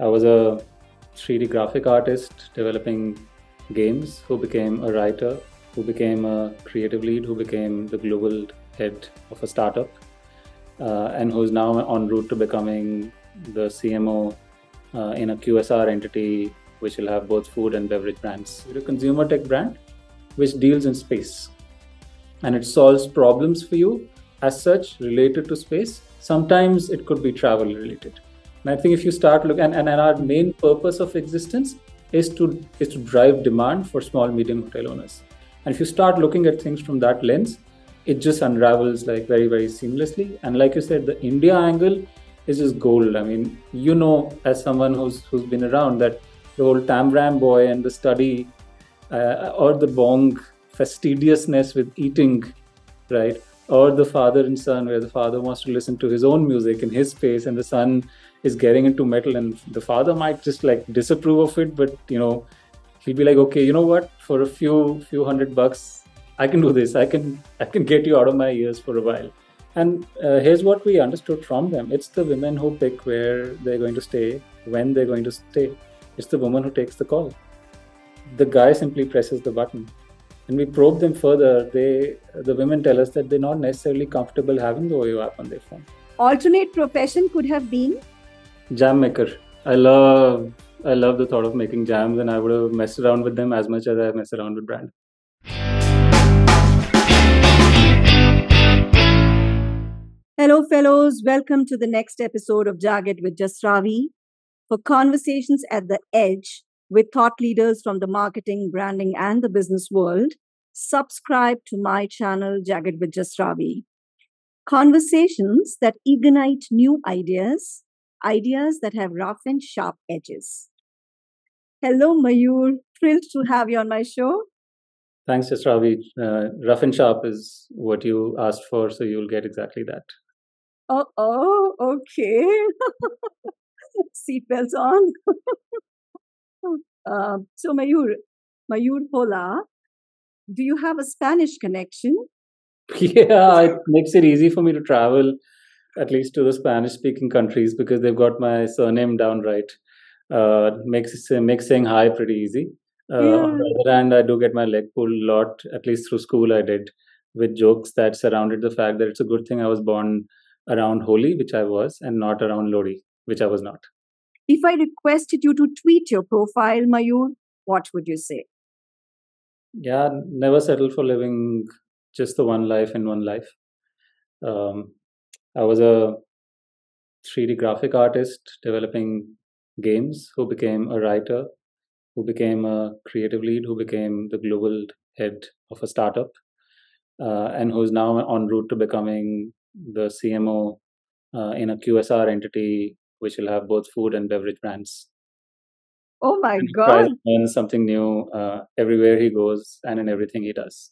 I was a 3D graphic artist developing games who became a writer, who became a creative lead, who became the global head of a startup, uh, and who's now en route to becoming the CMO uh, in a QSR entity which will have both food and beverage brands. We're a consumer tech brand which deals in space and it solves problems for you as such related to space. Sometimes it could be travel related. And I think if you start looking, and, and, and our main purpose of existence is to is to drive demand for small medium hotel owners. And if you start looking at things from that lens, it just unravels like very very seamlessly. And like you said, the India angle is just gold. I mean, you know, as someone who's who's been around, that the whole Tambram boy and the study uh, or the bong fastidiousness with eating, right? Or the father and son, where the father wants to listen to his own music in his space, and the son is getting into metal and the father might just like disapprove of it but you know he'll be like okay you know what? For a few few hundred bucks i can do this. I can i can get you out of my ears for a while. And uh, here's what we understood from them. It's the women who pick where they're going to stay when they're going to stay. It's the woman who takes the call. The guy simply presses the button. And we probe them further they the women tell us that they're not necessarily comfortable having the oyo app on their phone. Alternate profession could have been jam maker. I love I love the thought of making jams, and I would have messed around with them as much as I mess around with brand. Hello, fellows. Welcome to the next episode of Jagged with Jasravi for conversations at the edge with thought leaders from the marketing, branding, and the business world. Subscribe to my channel, Jagged with Jasravi. Conversations that ignite new ideas ideas that have rough and sharp edges. Hello, Mayur. Thrilled to have you on my show. Thanks, Jasravi. Uh, rough and sharp is what you asked for, so you'll get exactly that. Oh, oh, okay. Seatbelts on. uh, so, Mayur, Mayur Hola, do you have a Spanish connection? Yeah, it makes it easy for me to travel at least to the Spanish speaking countries because they've got my surname down right. Uh, makes makes saying hi pretty easy. Uh, yeah. On the other hand, I do get my leg pulled a lot, at least through school. I did with jokes that surrounded the fact that it's a good thing I was born around Holi, which I was, and not around Lodi, which I was not. If I requested you to tweet your profile, Mayur, what would you say? Yeah, never settle for living just the one life in one life. Um, I was a 3D graphic artist developing games who became a writer, who became a creative lead, who became the global head of a startup, uh, and who's now en route to becoming the CMO uh, in a QSR entity, which will have both food and beverage brands. Oh my and God. Learn something new uh, everywhere he goes and in everything he does.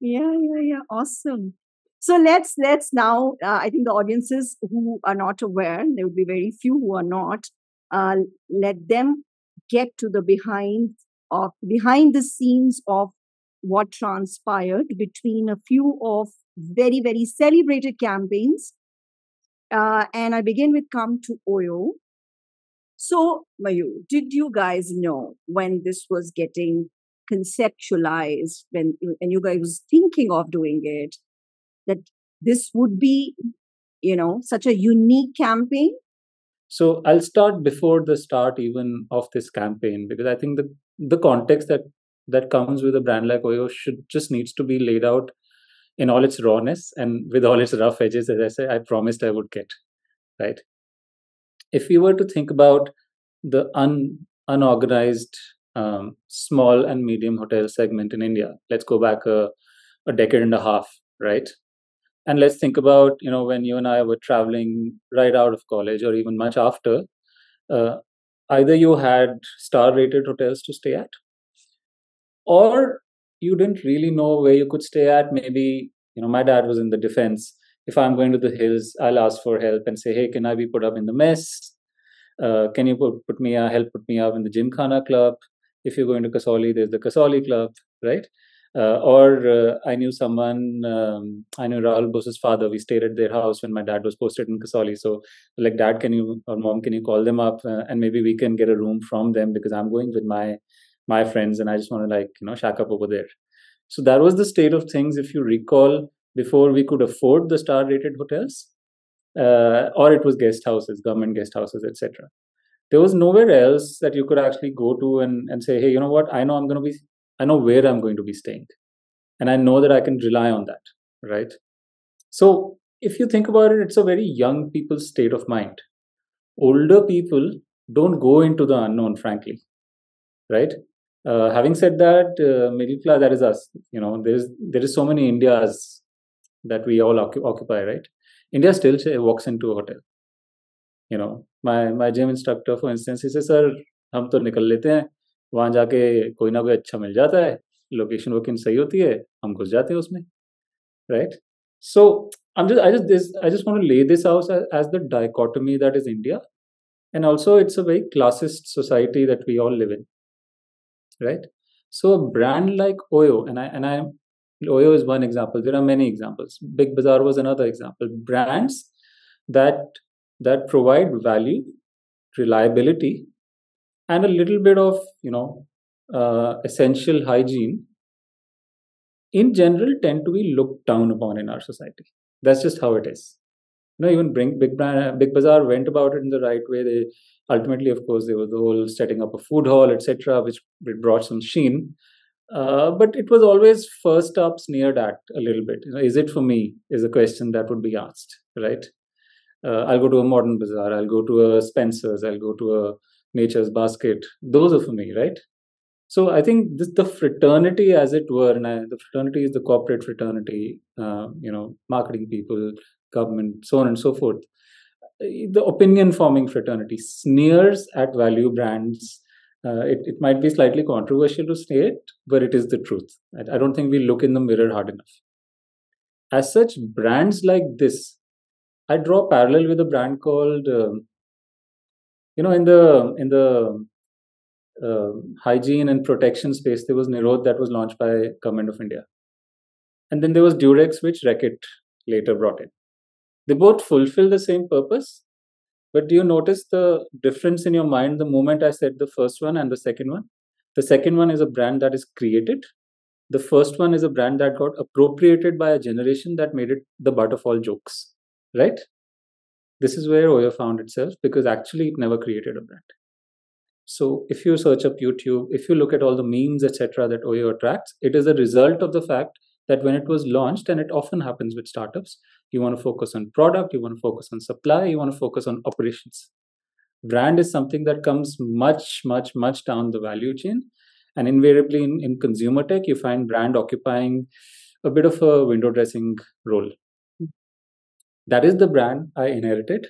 Yeah, yeah, yeah. Awesome. So let's let's now. Uh, I think the audiences who are not aware, there will be very few who are not. Uh, let them get to the behind of behind the scenes of what transpired between a few of very very celebrated campaigns. Uh, and I begin with "Come to Oyo." So, Mayur, did you guys know when this was getting conceptualized, when, and you guys was thinking of doing it, that this would be, you know, such a unique campaign? So I'll start before the start even of this campaign because I think the the context that that comes with a brand like Oyo should just needs to be laid out in all its rawness and with all its rough edges, as I say, I promised I would get. Right. If we were to think about the un, unorganized um, small and medium hotel segment in India, let's go back a, a decade and a half, right? And let's think about you know when you and i were traveling right out of college or even much after uh, either you had star rated hotels to stay at or you didn't really know where you could stay at. Maybe you know my dad was in the defense. If i'm going to the hills i'll ask for help and say hey can i be put up in the mess? Uh, can you put, put me uh, help put me up in the gymkhana club? If you're going to Kasauli there's the Kasauli club right Uh, or uh, I knew someone, um, I knew Rahul Bose's father. We stayed at their house when my dad was posted in Kasauli. So, like, dad, can you or mom, can you call them up uh, and maybe we can get a room from them because I'm going with my my friends and I just want to like you know shack up over there. So that was the state of things. If you recall, before we could afford the star-rated hotels, uh, or it was guest houses, government guest houses, etc. There was nowhere else that you could actually go to and, and say, hey, you know what? I know I'm going to be, I know where I'm going to be staying, and I know that I can rely on that, right? So if you think about it, it's a very young people's state of mind. Older people don't go into the unknown, frankly, right? Uh, having said that, uh, middle class, that is us. You know, there's there is so many Indias that we all occupy, right? India still walks into a hotel. You know, my my gym instructor, for instance, he says, "Sir, हम तो निकल लेते हैं वहाँ जाके कोई ना कोई अच्छा मिल जाता है। लोकेशन वोकेशन सही होती है, हम घुस जाते हैं उसमें right so I just I just want to lay this house as the dichotomy that is India and also it's a very classist society that we all live in right so brand like OYO and I an I OYO is one example there are many examples Big Bazaar was another example brands that that provide value reliability and a little bit of you know uh, essential hygiene. In general, tend to be looked down upon in our society. That's just how it is. You know, even bring Big Brand, Big Bazaar went about it in the right way. They ultimately, of course, there was the whole setting up a food hall, etc., which brought some sheen. Uh, but it was always first up sneered at a little bit. You know, is it for me? Is a question that would be asked, right? Uh, I'll go to a modern bazaar. I'll go to a Spencer's. I'll go to a Nature's Basket. Those are for me, right? So I think this the fraternity, as it were, and I, the fraternity is the corporate fraternity. Uh, you know, marketing people, government, so on and so forth the opinion forming fraternity sneers at value brands. Uh, it, it might be slightly controversial to say it, but it is the truth. I, I don't think we look in the mirror hard enough. As such, brands like this, I draw parallel with a brand called, um, you know, in the in the uh, hygiene and protection space, there was Nirodh that was launched by Government of India, and then there was Durex, which Reckitt later brought in. They both fulfill the same purpose. But do you notice the difference in your mind the moment I said the first one and the second one? The second one is a brand that is created. The first one is a brand that got appropriated by a generation that made it the butt of all jokes. Right? This is where Oyo found itself because actually it never created a brand. So if you search up YouTube, if you look at all the memes, etc., that Oyo attracts, it is a result of the fact that when it was launched, and it often happens with startups, you want to focus on product, you want to focus on supply, you want to focus on operations. Brand is something that comes much, much, much down the value chain. And invariably in, in consumer tech, you find brand occupying a bit of a window dressing role. That is the brand I inherited.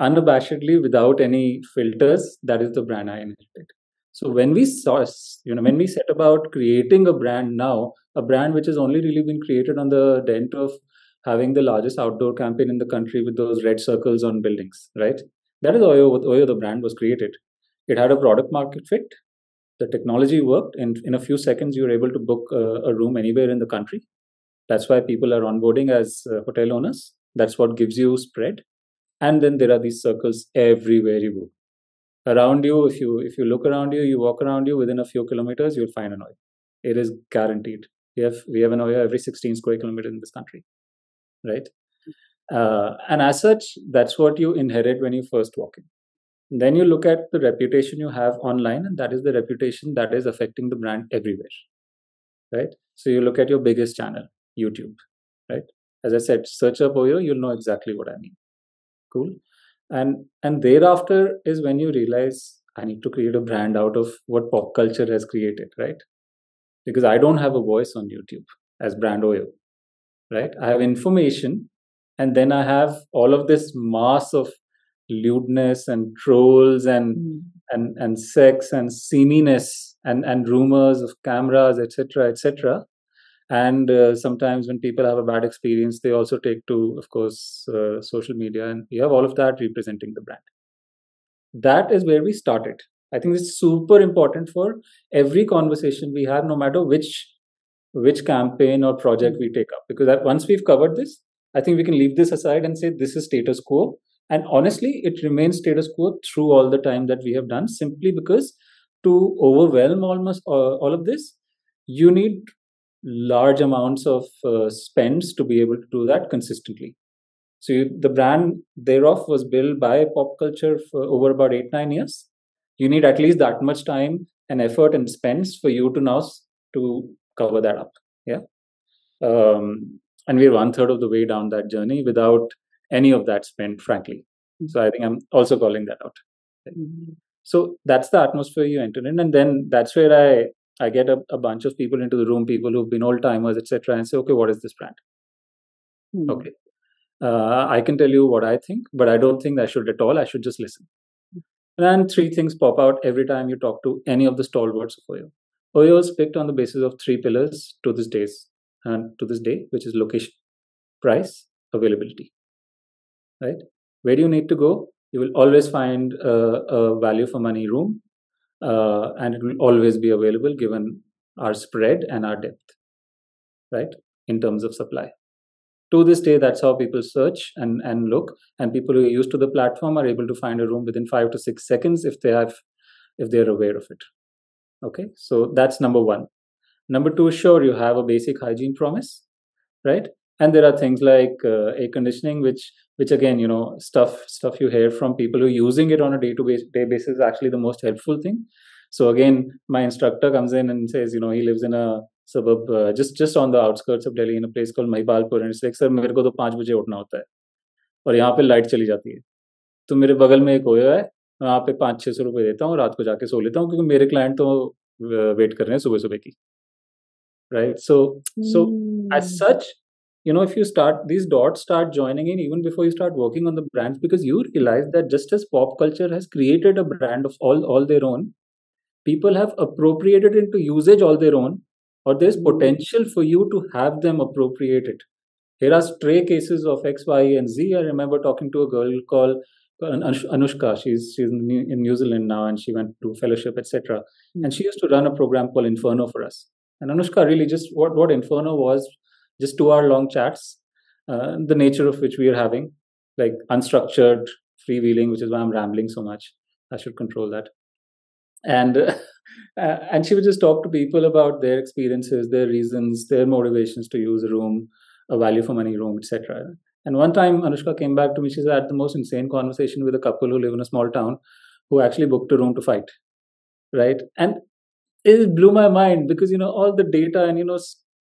Unabashedly, without any filters, that is the brand I inherited. So when we saw, you know, when we set about creating a brand now, a brand which has only really been created on the dent of having the largest outdoor campaign in the country with those red circles on buildings, right? That is Oyo, Oyo the brand was created. It had a product market fit. The technology worked. and in a few seconds, you were able to book a, a room anywhere in the country. That's why people are onboarding as uh, hotel owners. That's what gives you spread. And then there are these circles everywhere you go. Around you if you if you look around you you walk around you within a few kilometers you'll find an Oyo. it is guaranteed. We have we have an Oyo every 16 square kilometers in this country right? Uh, and as such that's what you inherit when you first walk in. Then you look at the reputation you have online and that is the reputation that is affecting the brand everywhere right? So you look at your biggest channel youtube right as i said search up oyo you'll know exactly what i mean. Cool? And and thereafter is when you realize i need to create a brand out of what pop culture has created right? Because i don't have a voice on youtube as brand oyo right? I have information and then i have all of this mass of lewdness and trolls and mm. and and sex and seaminess and and rumors of cameras etc etc and uh, sometimes when people have a bad experience they also take to of course uh, social media and you have all of that representing the brand. That is where we started. I think it's super important for every conversation we have no matter which which campaign or project we take up. Because once we've covered this i think we can leave this aside and say this is status quo. And honestly it remains status quo through all the time that we have done simply because to overwhelm almost uh, all of this you need large amounts of uh, spends to be able to do that consistently. So you, the brand thereof was built by pop culture for over about eight nine years. You need at least that much time and effort and spends for you to now to cover that up yeah? Um, and we're one third of the way down that journey without any of that spent frankly. So i think i'm also calling that out. Mm-hmm. so that's the atmosphere you enter in and then that's where i i get a, a bunch of people into the room people who've been old timers etc and say okay what is this brand mm-hmm. okay uh, i can tell you what i think but i don't think i should at all i should just listen and three things pop out every time you talk to any of the stalwarts of Oyo. Oyo is picked on the basis of three pillars to this days and to this day, which is location, price, availability. Right? Where do you need to go? You will always find a, a value for money room, uh, and it will always be available given our spread and our depth. Right? In terms of supply to this day that's how people search and, and look and people who are used to the platform are able to find a room within five to six seconds if they have if they're aware of it okay so that's number one number two sure you have a basic hygiene promise right and there are things like uh, air conditioning which which again you know stuff stuff you hear from people who are using it on a day to day basis is actually the most helpful thing so again my instructor comes in and says you know he lives in a suburb uh, just just on the outskirts of Delhi in a place called Mahipalpur and it's like sir मेरे को तो पाँच बजे उठना होता है और यहाँ पे लाइट चली जाती है तो मेरे बगल में एक ओयो है मैं वहाँ पे पाँच छः सौ रुपये देता हूँ रात को जाके सो लेता हूँ क्योंकि मेरे क्लाइंट तो वेट कर रहे हैं सुबह सुबह की right so so as such you know if you start these dots start joining in even before you start working on the brands because you realize that just as pop culture has created a brand of all all their own people have appropriated into usage all their own or there's potential for you to have them appropriated. Here are stray cases of X, Y, and Z. I remember talking to a girl called Anushka. She's she's in New Zealand now, and she went to fellowship, etc. Mm-hmm. And she used to run a program called Inferno for us. And Anushka really just what what Inferno was just two hour long chats, uh, the nature of which we are having, like unstructured freewheeling, which is why I'm rambling so much. I should control that. And uh, and she would just talk to people about their experiences, their reasons, their motivations to use a room, a value for money room, etc. And one time, Anushka came back to me. She had the most insane conversation with a couple who live in a small town who actually booked a room to fight. Right. And it blew my mind because, you know, all the data and, you know,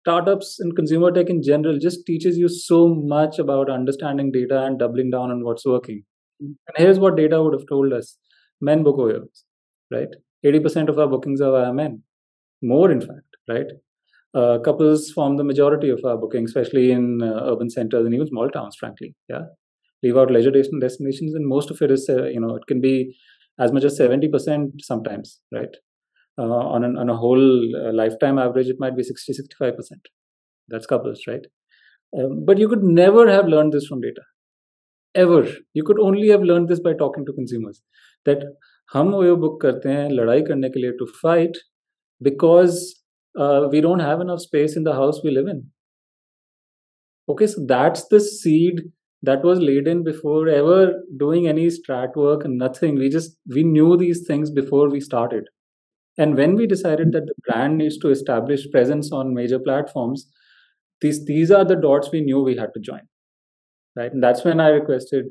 startups and consumer tech in general just teaches you so much about understanding data and doubling down on what's working. And here's what data would have told us men book Oyos, right? 80% of our bookings are via men. More, in fact, right? Uh, couples form the majority of our bookings, especially in uh, urban centers and even small towns, frankly. Yeah. Leave out leisure destinations, and most of it is, uh, you know, it can be as much as 70% sometimes, right? Uh, on, an, on a whole uh, lifetime average, it might be 60, 65%. That's couples, right? Um, but you could never have learned this from data. Ever. You could only have learned this by talking to consumers. That हम वो book करते हैं लड़ाई करने के लिए to fight because we don't have enough space in the house we live in okay so that's the seed that was laid in before ever doing any strat work and nothing we just we knew these things before we started and when we decided that the brand needs to establish presence on major platforms these these are the dots we knew we had to join right and that's when i requested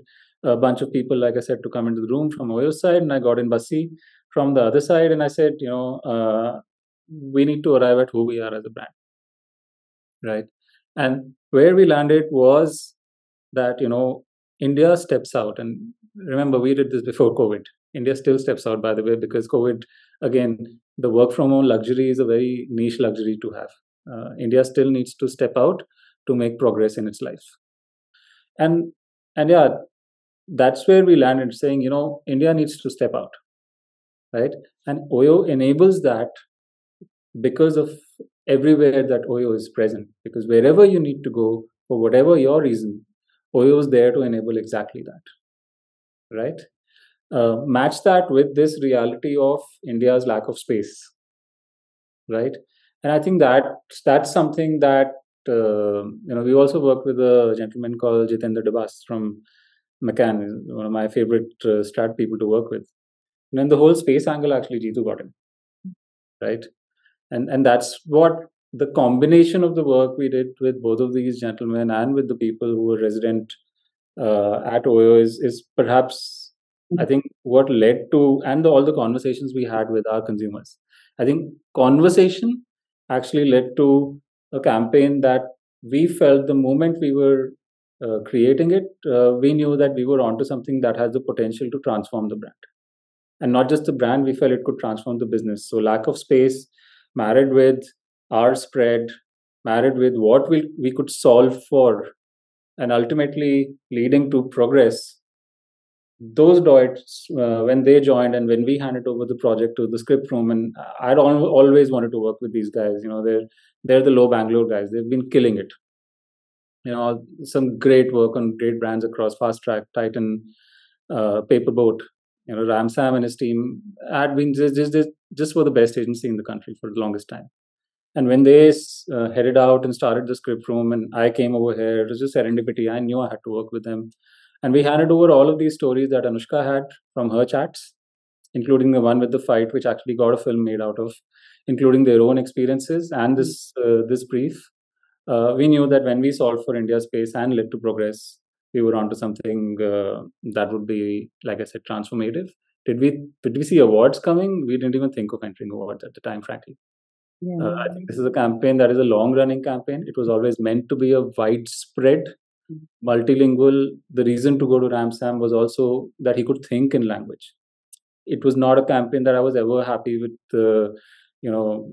a bunch of people, like I said, to come into the room from Oyo side, and I got in Basi from the other side, and I said, you know, uh, we need to arrive at who we are as a brand, right? And where we landed was that you know India steps out, and remember we did this before COVID. India still steps out, by the way, because COVID again, the work from home luxury is a very niche luxury to have. Uh, India still needs to step out to make progress in its life, and and yeah, that's where we landed saying, you know, India needs to step out, right? And Oyo enables that because of everywhere that Oyo is present. Because wherever you need to go, for whatever your reason, Oyo is there to enable exactly that, right? Uh, match that with this reality of India's lack of space, right? and I think that that's something that uh, you know. We also worked with a gentleman called Jitendra Dabas from McCann, one of my favorite uh, strat people to work with. And then the whole space angle actually Jeetu got him, right? And and that's what the combination of the work we did with both of these gentlemen and with the people who were resident uh, at Oyo is is perhaps I think what led to and the, all the conversations we had with our consumers. I think conversation actually led to a campaign that we felt the moment we were uh, creating it, uh, we knew that we were onto something that has the potential to transform the brand. And not just the brand, we felt it could transform the business. So, lack of space married with our spread, married with what we, we could solve for, and ultimately leading to progress. Those doits, uh, when they joined and when we handed over the project to the script room, and I'd al- always wanted to work with these guys. You know, they're they're the Lowe Bangalore guys. They've been killing it. You know, some great work on great brands across Fastrack, Titan, uh, Paperboat. You know, Ramsam and his team had been just, just just were the best agency in the country for the longest time. And when they uh, headed out and started the script room, and I came over here, it was just serendipity. I knew I had to work with them. And we handed over all of these stories that Anushka had from her chats, including the one with the fight, which actually got a film made out of, including their own experiences and this uh, this brief. Uh, we knew that when we solved for India space and led to progress, we were onto something uh, that would be, like I said, transformative. Did we did we see awards coming? We didn't even think of entering awards at the time, frankly. Yeah. Uh, I think this is a campaign that is a long running campaign. It was always meant to be a widespread. Multilingual. The reason to go to Ramsam was also that he could think in language. It was not a campaign that I was ever happy with, uh, you know,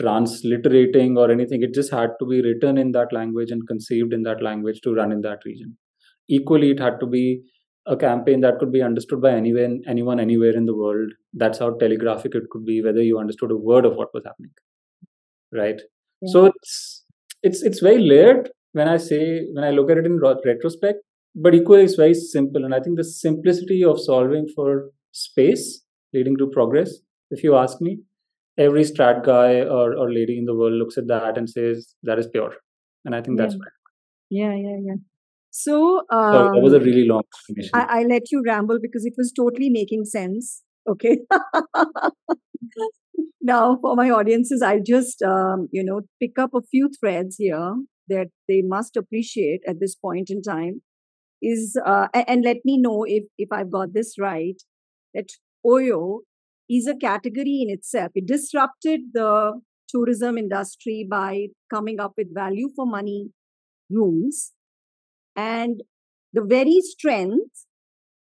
transliterating or anything. It just had to be written in that language and conceived in that language to run in that region. Equally, it had to be a campaign that could be understood by anyone, anyone, anywhere in the world. That's how telegraphic it could be, whether you understood a word of what was happening right yeah. so it's it's it's very layered when i say when i look at it in retrospect but equally it's very simple and i think the simplicity of solving for space leading to progress if you ask me every strat guy or, or lady in the world looks at that and says that is pure. And i think yeah. that's right yeah yeah yeah. So um, Sorry, that was a um, really long I, I let you ramble because it was totally making sense okay? Now for my audiences i'll just um, you know pick up a few threads here that they must appreciate at this point in time is uh, and let me know if if i've got this right that oyo is a category in itself. It disrupted the tourism industry by coming up with value for money rooms and the very strength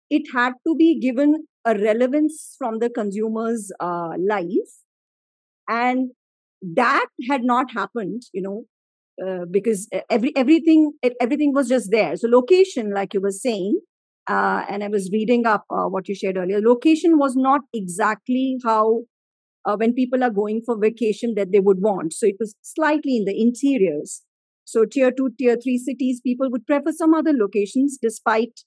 it had to be given a relevance from the consumer's uh, life and that had not happened you know uh, because every everything everything was just there. So location like you were saying uh, and i was reading up uh, what you shared earlier location was not exactly how uh, when people are going for vacation that they would want. So it was slightly in the interiors. So tier 2 tier 3 cities people would prefer some other locations despite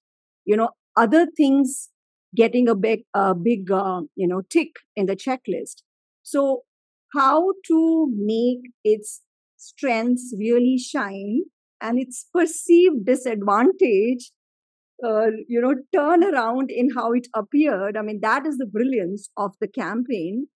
you know other things getting a big a big uh, you know tick in the checklist. So how to make its strengths really shine and its perceived disadvantage uh, you know turn around in how it appeared. I mean that is the brilliance of the campaign.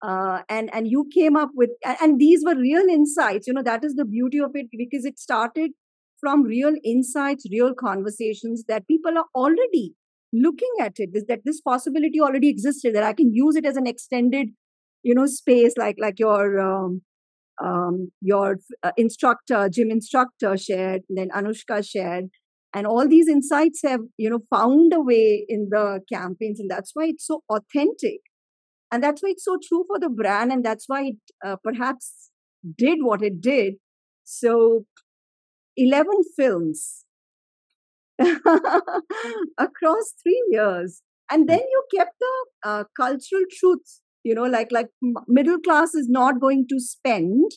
Uh, and and you came up with and these were real insights you know that is the beauty of it because it started from real insights real conversations that people are already looking at it. Is that this possibility already existed that i can use it as an extended you know space like like your um, um, your uh, instructor gym instructor shared then anushka shared and all these insights have you know found a way in the campaigns and that's why it's so authentic. And that's why it's so true for the brand and that's why it uh, perhaps did what it did. So 11 films across three years. And hmm. then you kept the uh, cultural truths you know like like middle class is not going to spend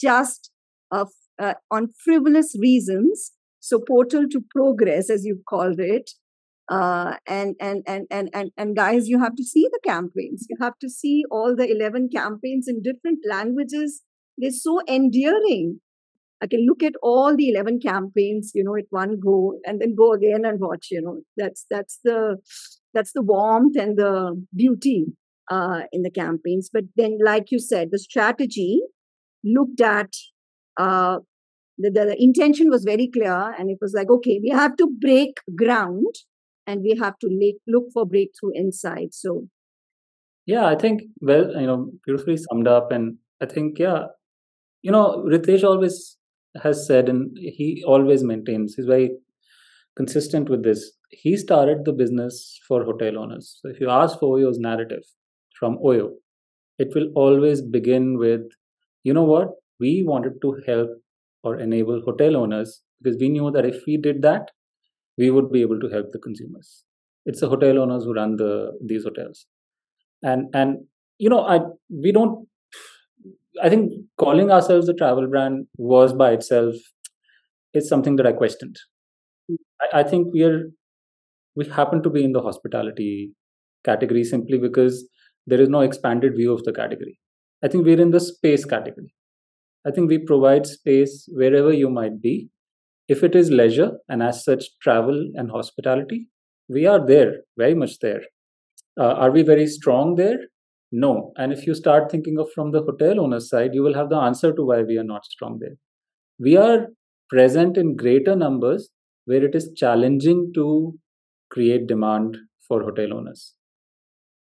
just uh, uh, on frivolous reasons so portal to progress as you called it uh, and, and and and and and guys you have to see the campaigns. You have to see all the 11 campaigns in different languages. They're so endearing. I can look at all the 11 campaigns, you know, at one go and then go again and watch, you know, that's, that's the, that's the warmth and the beauty uh, in the campaigns. But then, like you said, the strategy looked at uh, the, the, the intention was very clear and it was like okay we have to break ground and we have to make, look for breakthrough insights. So yeah i think well you know beautifully summed up and i think yeah you know ritesh always has said and he always maintains he's very consistent with this. He started the business for hotel owners. So if you ask for oyo's narrative from oyo it will always begin with you know what we wanted to help or enable hotel owners because we knew that if we did that, we would be able to help the consumers. It's the hotel owners who run the these hotels, and and you know I we don't. I think calling ourselves a travel brand was by itself is something that I questioned. I, I think we are we happen to be in the hospitality category simply because there is no expanded view of the category. I think we're in the space category. I think we provide space wherever you might be. If it is leisure and as such travel and hospitality, we are there, very much there. Uh, are we very strong there? No. And if you start thinking of from the hotel owner's side, you will have the answer to why we are not strong there. We are present in greater numbers where it is challenging to create demand for hotel owners.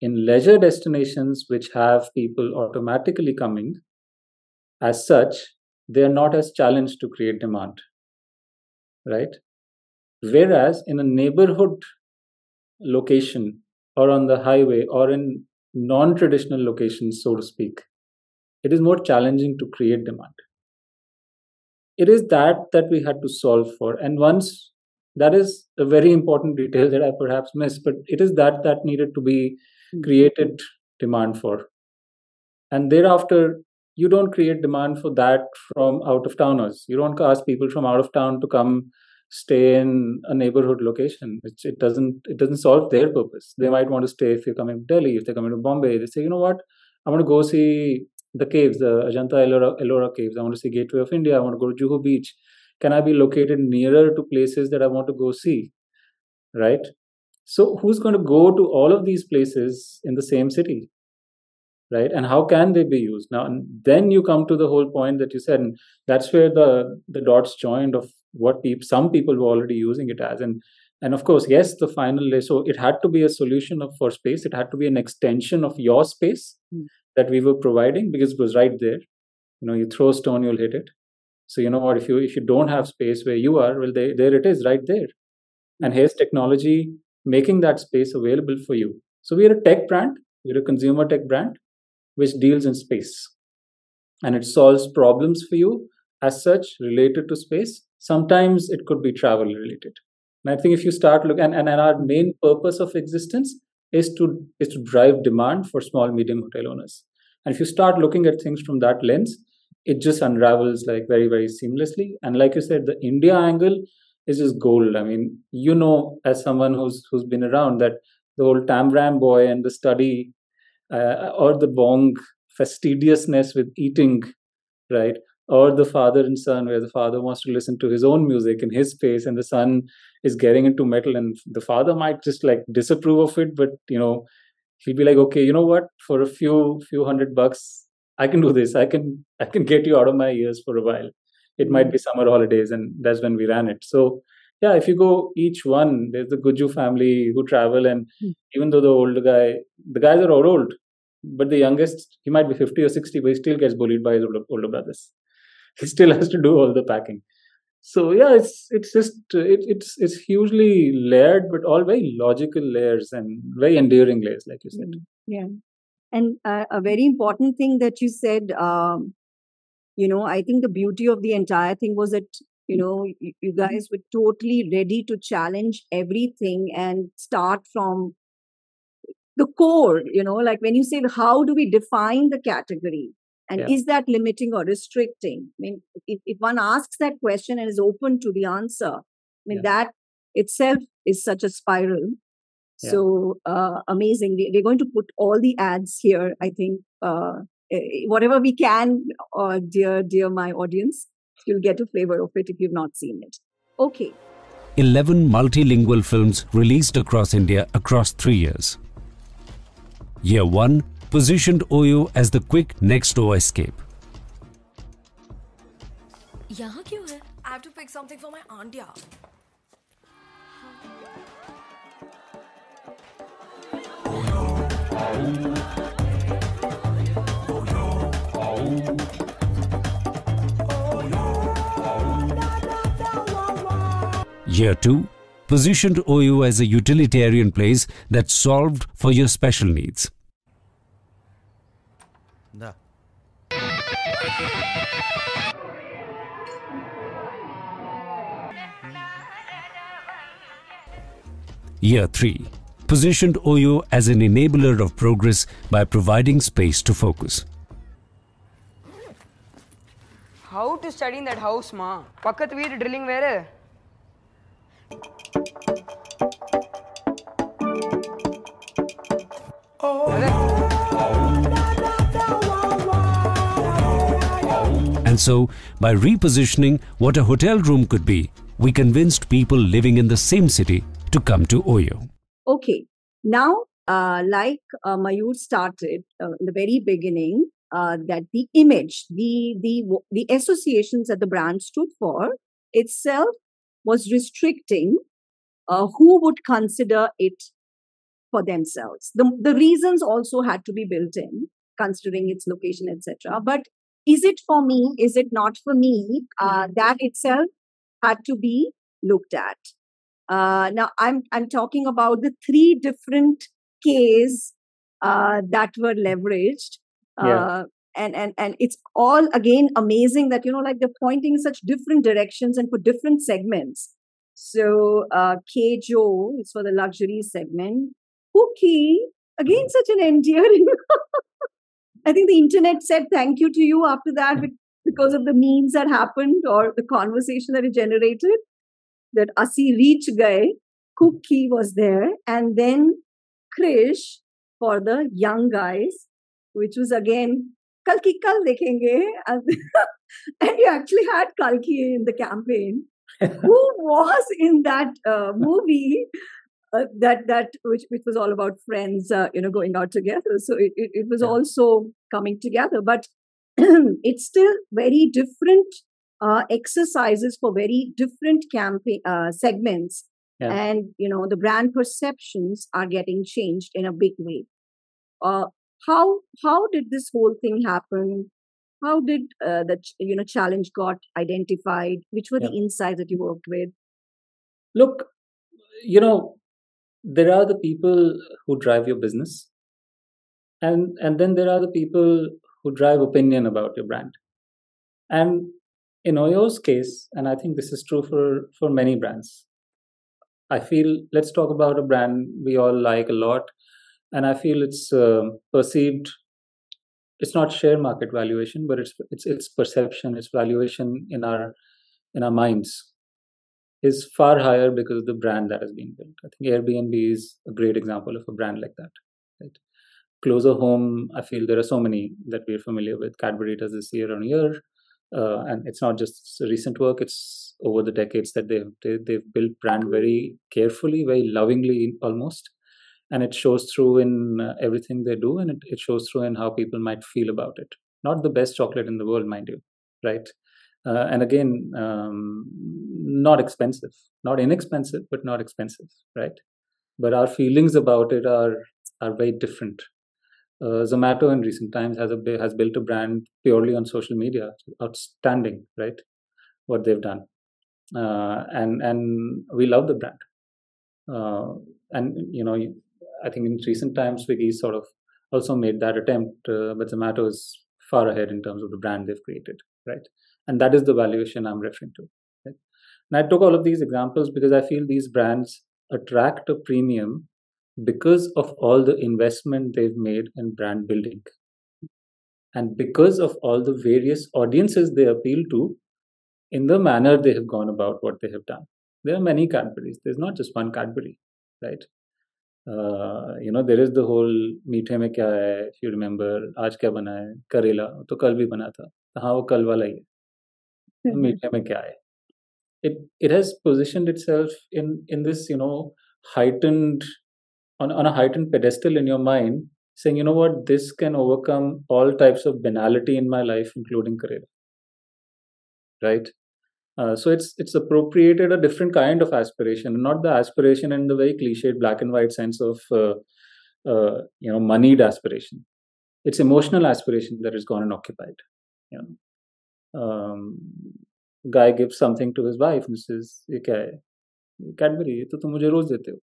In leisure destinations which have people automatically coming, as such, they are not as challenged to create demand. Right? Whereas in a neighborhood location or on the highway or in non traditional locations, so to speak, it is more challenging to create demand. It is that that we had to solve for. And once that is a very important detail that I perhaps missed, but it is that that needed to be. Created demand for. And thereafter, you don't create demand for that from out of towners. You don't ask people from out of town to come stay in a neighborhood location. It, it doesn't it doesn't solve their purpose. They might want to stay if you're coming to Delhi, if they're coming to Bombay. They say, you know what, I want to go see the caves, the Ajanta Ellora, Ellora caves. I want to see Gateway of India. I want to go to Juhu Beach. Can I be located nearer to places that I want to go see? Right. So who's going to go to all of these places in the same city? right? And how can they be used? Now and then you come to the whole point that you said and that's where the the dots joined of what people some people were already using it as. And and of course yes the final so it had to be a solution of for space. It had to be an extension of your space mm. that we were providing because it was right there. You know you throw a stone you'll hit it. So you know what? If you if you don't have space where you are well they, there it is right there. And here's technology making that space available for you. So we're a tech brand. We're a consumer tech brand which deals in space. And it solves problems for you as such related to space. Sometimes it could be travel related. And i think if you start look and, and, and our main purpose of existence is to is to drive demand for small medium hotel owners. And if you start looking at things from that lens it just unravels like very very seamlessly. And like you said the india angle is just gold i mean you know as someone who's who's been around that the whole tambram boy and the study uh, or the bong fastidiousness with eating, right? Or the father and son, where the father wants to listen to his own music in his space, and the son is getting into metal, and the father might just like disapprove of it, but you know, he'll be like, okay, you know what? For a few few hundred bucks, I can do this. I can I can get you out of my ears for a while. It might be summer holidays, and that's when we ran it. So yeah, if you go each one, there's the Guju family who travel, and mm. even though the older guy, the guys are all old, but the youngest, he might be 50 or 60, but he still gets bullied by his older, older brothers. He still has to do all the packing. So yeah, it's it's just it, it's it's hugely layered, but all very logical layers and very enduring layers, like you said. Hmm. Yeah, and uh, a very important thing that you said, um, you know, I think the beauty of the entire thing was that you know you, you mm-hmm. guys were totally ready to challenge everything and start from the core you know like when you say how do we define the category and yeah. is that limiting or restricting i mean if, if one asks that question and is open to the answer i mean yeah. that itself is such a spiral yeah. so uh, amazing we, are going to put all the ads here i think uh, whatever we can, uh, dear, dear my audience, you'll get a flavor of it if you've not seen it. Okay. 11 multilingual films released across India across three years. Year 1 positioned Oyo as the quick next door escape. यहाँ क्यों है? I have to pick something for my aunt yeah. Year 2 positioned Oyo as a utilitarian place that solved for your special needs. Year 3 positioned Oyo as an enabler of progress by providing space to focus. How to study in that house, ma? பக்கத்து வீடு drilling வேறு And so, by repositioning what a hotel room could be, we convinced people living in the same city to come to Oyo. Okay. Now, uh, like uh, Mayur started uh, in the very beginning, uh, that the image, the the the associations that the brand stood for itself was restricting uh, who would consider it for themselves. The the reasons also had to be built in, considering its location, etc. But is it for me? Is it not for me? Uh, that itself had to be looked at. Uh, now I'm I'm talking about the three different Ks uh, that were leveraged. Yeah. Uh, and, and and it's all again amazing that you know like they're pointing such different directions and for different segments. So uh, K Joe is for the luxury segment. Cookie again such an endearing. I think the internet said thank you to you after that because of the memes that happened or the conversation that it generated. That Asi reach guy Cookie was there, and then Krish for the young guys, which was again Kalki Kal Dekhenge. and you actually had Kalki in the campaign, who was in that uh, movie. Uh, that that which which was all about friends, uh, you know, going out together. So it it, it was yeah. also coming together, but it's still very different uh, exercises for very different campaign uh, segments, yeah. and you know the brand perceptions are getting changed in a big way. Uh, how how did this whole thing happen how did uh, the you know challenge got identified which were the Yeah. insights that you worked with Look, you know, there are the people who drive your business, and and then there are the people who drive opinion about your brand. And in Oyo's case, and I think this is true for for many brands, I feel let's talk about a brand we all like a lot, and I feel it's uh, perceived. It's not share market valuation, but it's it's it's perception, it's valuation in our in our minds is far higher because of the brand that has been built. I think Airbnb is a great example of a brand like that. Right? Closer home, I feel there are so many that we're familiar with. Cadbury does this year on year, uh, and it's not just recent work; it's over the decades that they've they, they've built brand very carefully, very lovingly, almost, and it shows through in uh, everything they do, and it, it shows through in how people might feel about it. Not the best chocolate in the world, mind you, right? uh, and again um, not expensive. Not inexpensive but not expensive right? But our feelings about it are are very different. Uh, zomato in recent times has a has built a brand purely on social media. Outstanding right? What they've done. Uh, and and we love the brand. Uh, and you know i think in recent times swiggy sort of also made that attempt uh, but zomato is far ahead in terms of the brand they've created right? And that is the valuation i'm referring to right? and i took all of these examples because i feel these brands attract a premium because of all the investment they've made in brand building. And because of all the various audiences they appeal to in the manner they have gone about what they have done. There are many cadburys there's not just one cadbury right you know there is the whole मीठे में क्या है you remember आज क्या बना है करेला तो कल भी बना था। तो हाँ वो कल वाला ही है। तो हम्म, हम्म। मीठे में क्या है? It it has position itself in in this you know heightened on a heightened pedestal in your mind saying you know what this can overcome all types of banality in my life including karela right uh, so it's it's appropriated a different kind of aspiration, not the aspiration in the very cliched black and white sense of uh, uh, you know moneyed aspiration. It's emotional aspiration that has gone unoccupied. You know, um, guy gives something to his wife and says, "ये क्या है? Cadbury तो तुम मुझे रोज देते हो."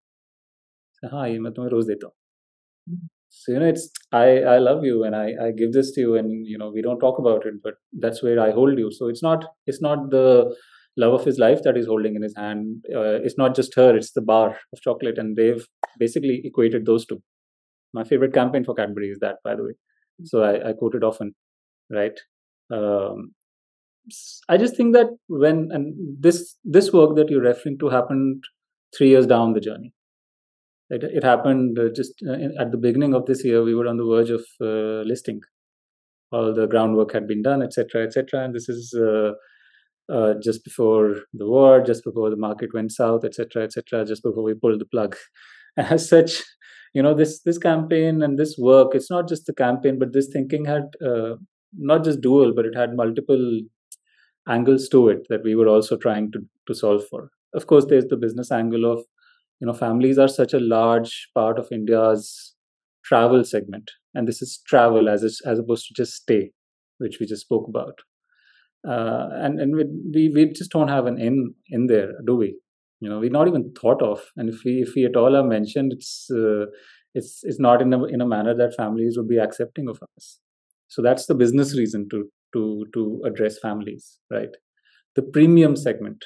हाँ, ये मैं तुम्हें रोज देता हूँ. So you know, it's I I love you and I I give this to you and you know we don't talk about it, but that's where I hold you. So it's not it's not the love of his life that he's holding in his hand. Uh, it's not just her; it's the bar of chocolate, and they've basically equated those two. My favorite campaign for Cadbury is that, by the way. So I, I quote it often, right? Um, I just think that when and this this work that you're referring to happened three years down the journey it, it happened uh, just uh, at the beginning of this year. We were on the verge of uh, listing. All the groundwork had been done, etc., etc. And this is uh, just before the war, just before the market went south, etc., etc., just before we pulled the plug. As such, you know, this this campaign and this work, it's not just the campaign, but this thinking had uh, not just dual, but it had multiple angles to it that we were also trying to to solve for. Of course, there's the business angle of you know families are such a large part of india's travel segment and this is travel as as opposed to just stay which we just spoke about. Uh, and and we, we just don't have an in in there do we? You know we're not even thought of and if we if we at all are mentioned it's uh, it's it's not in a in a manner that families would be accepting of us. So that's the business reason to to to address families right? The premium segment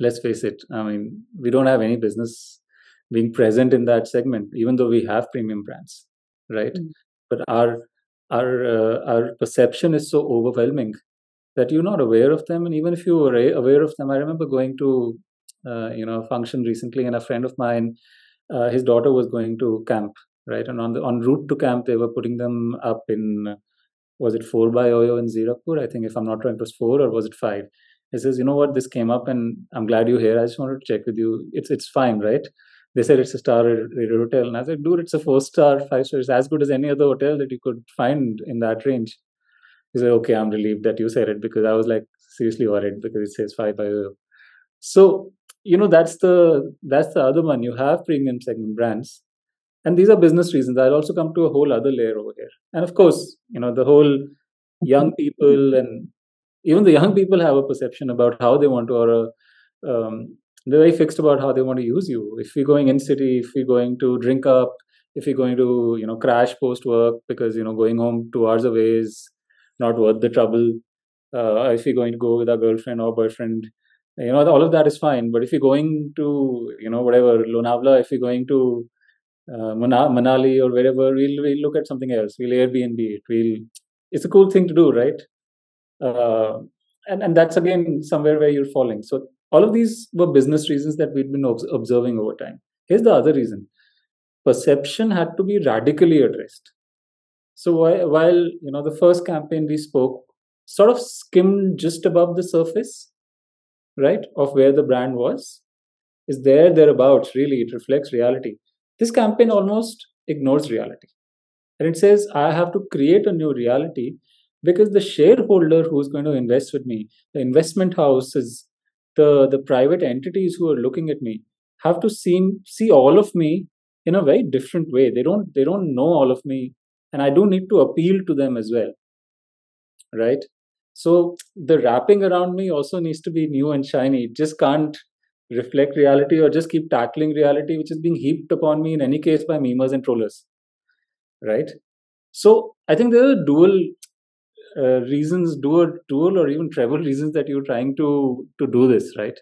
let's face it i mean we don't have any business being present in that segment even though we have premium brands right? Mm. but our our uh, our perception is so overwhelming that you're not aware of them. And even if you were aware of them i remember going to uh, you know a function recently and a friend of mine uh, his daughter was going to camp right? And on the on route to camp they were putting them up in was it 4 by oyo in Zirakpur i think if i'm not wrong it was 4 or was it 5 he says, you know what, this came up and I'm glad you're here. I just wanted to check with you. It's it's fine, right? They said it's a star rated hotel. And I said, dude, it's a four star, five stars, as good as any other hotel that you could find in that range. He said, okay, I'm relieved that you said it because I was like seriously worried because it says five by So, you know, that's the that's the other one. You have premium segment brands. And these are business reasons. I'll also come to a whole other layer over here. And of course, you know, the whole young people and even the young people have a perception about how they want to or a, um, they're very fixed about how they want to use you. If you're going in city if you're going to drink up if you're going to you know crash post work because you know going home two hours away is not worth the trouble. Uh, if you're going to go with a girlfriend or boyfriend you know all of that is fine. But if you're going to you know whatever Lonavala if you're going to uh, Manali or wherever we'll, we'll look at something else. We'll Airbnb it. We'll it's a cool thing to do right uh, and and that's again somewhere where you're falling. So all of these were business reasons that we'd been observing over time. Here's the other reason. Perception had to be radically addressed. So while you know the first campaign we spoke sort of skimmed just above the surface right of where the brand was is there thereabouts really it reflects reality. This campaign almost ignores reality. And it says i have to create a new reality because the shareholder who's going to invest with me, the investment houses, the the private entities who are looking at me have to see see all of me in a very different way. They don't they don't know all of me, and I do need to appeal to them as well, right? So the wrapping around me also needs to be new and shiny. It just can't reflect reality or just keep tackling reality, which is being heaped upon me in any case by memers and trollers, right? So I think there are dual uh, reasons, dual, dual or even treble reasons that you're trying to to do this, right?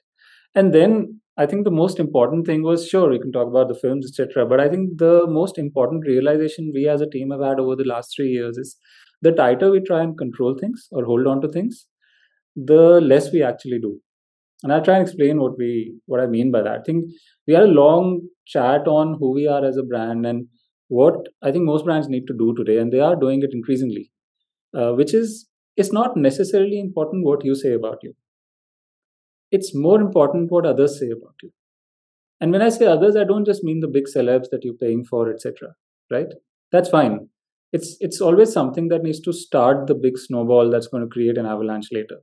And then I think the most important thing was sure we can talk about the films, etc. But I think the most important realization we as a team have had over the last three years is the tighter we try and control things or hold on to things, the less we actually do. And I'll try and explain what we what I mean by that. I think we had a long chat on who we are as a brand and what I think most brands need to do today, and they are doing it increasingly, uh, which is it's not necessarily important what you say about you. It's more important what others say about you. And when I say others, I don't just mean the big celebs that you're paying for, etc. Right? That's fine. It's it's always something that needs to start the big snowball that's going to create an avalanche later.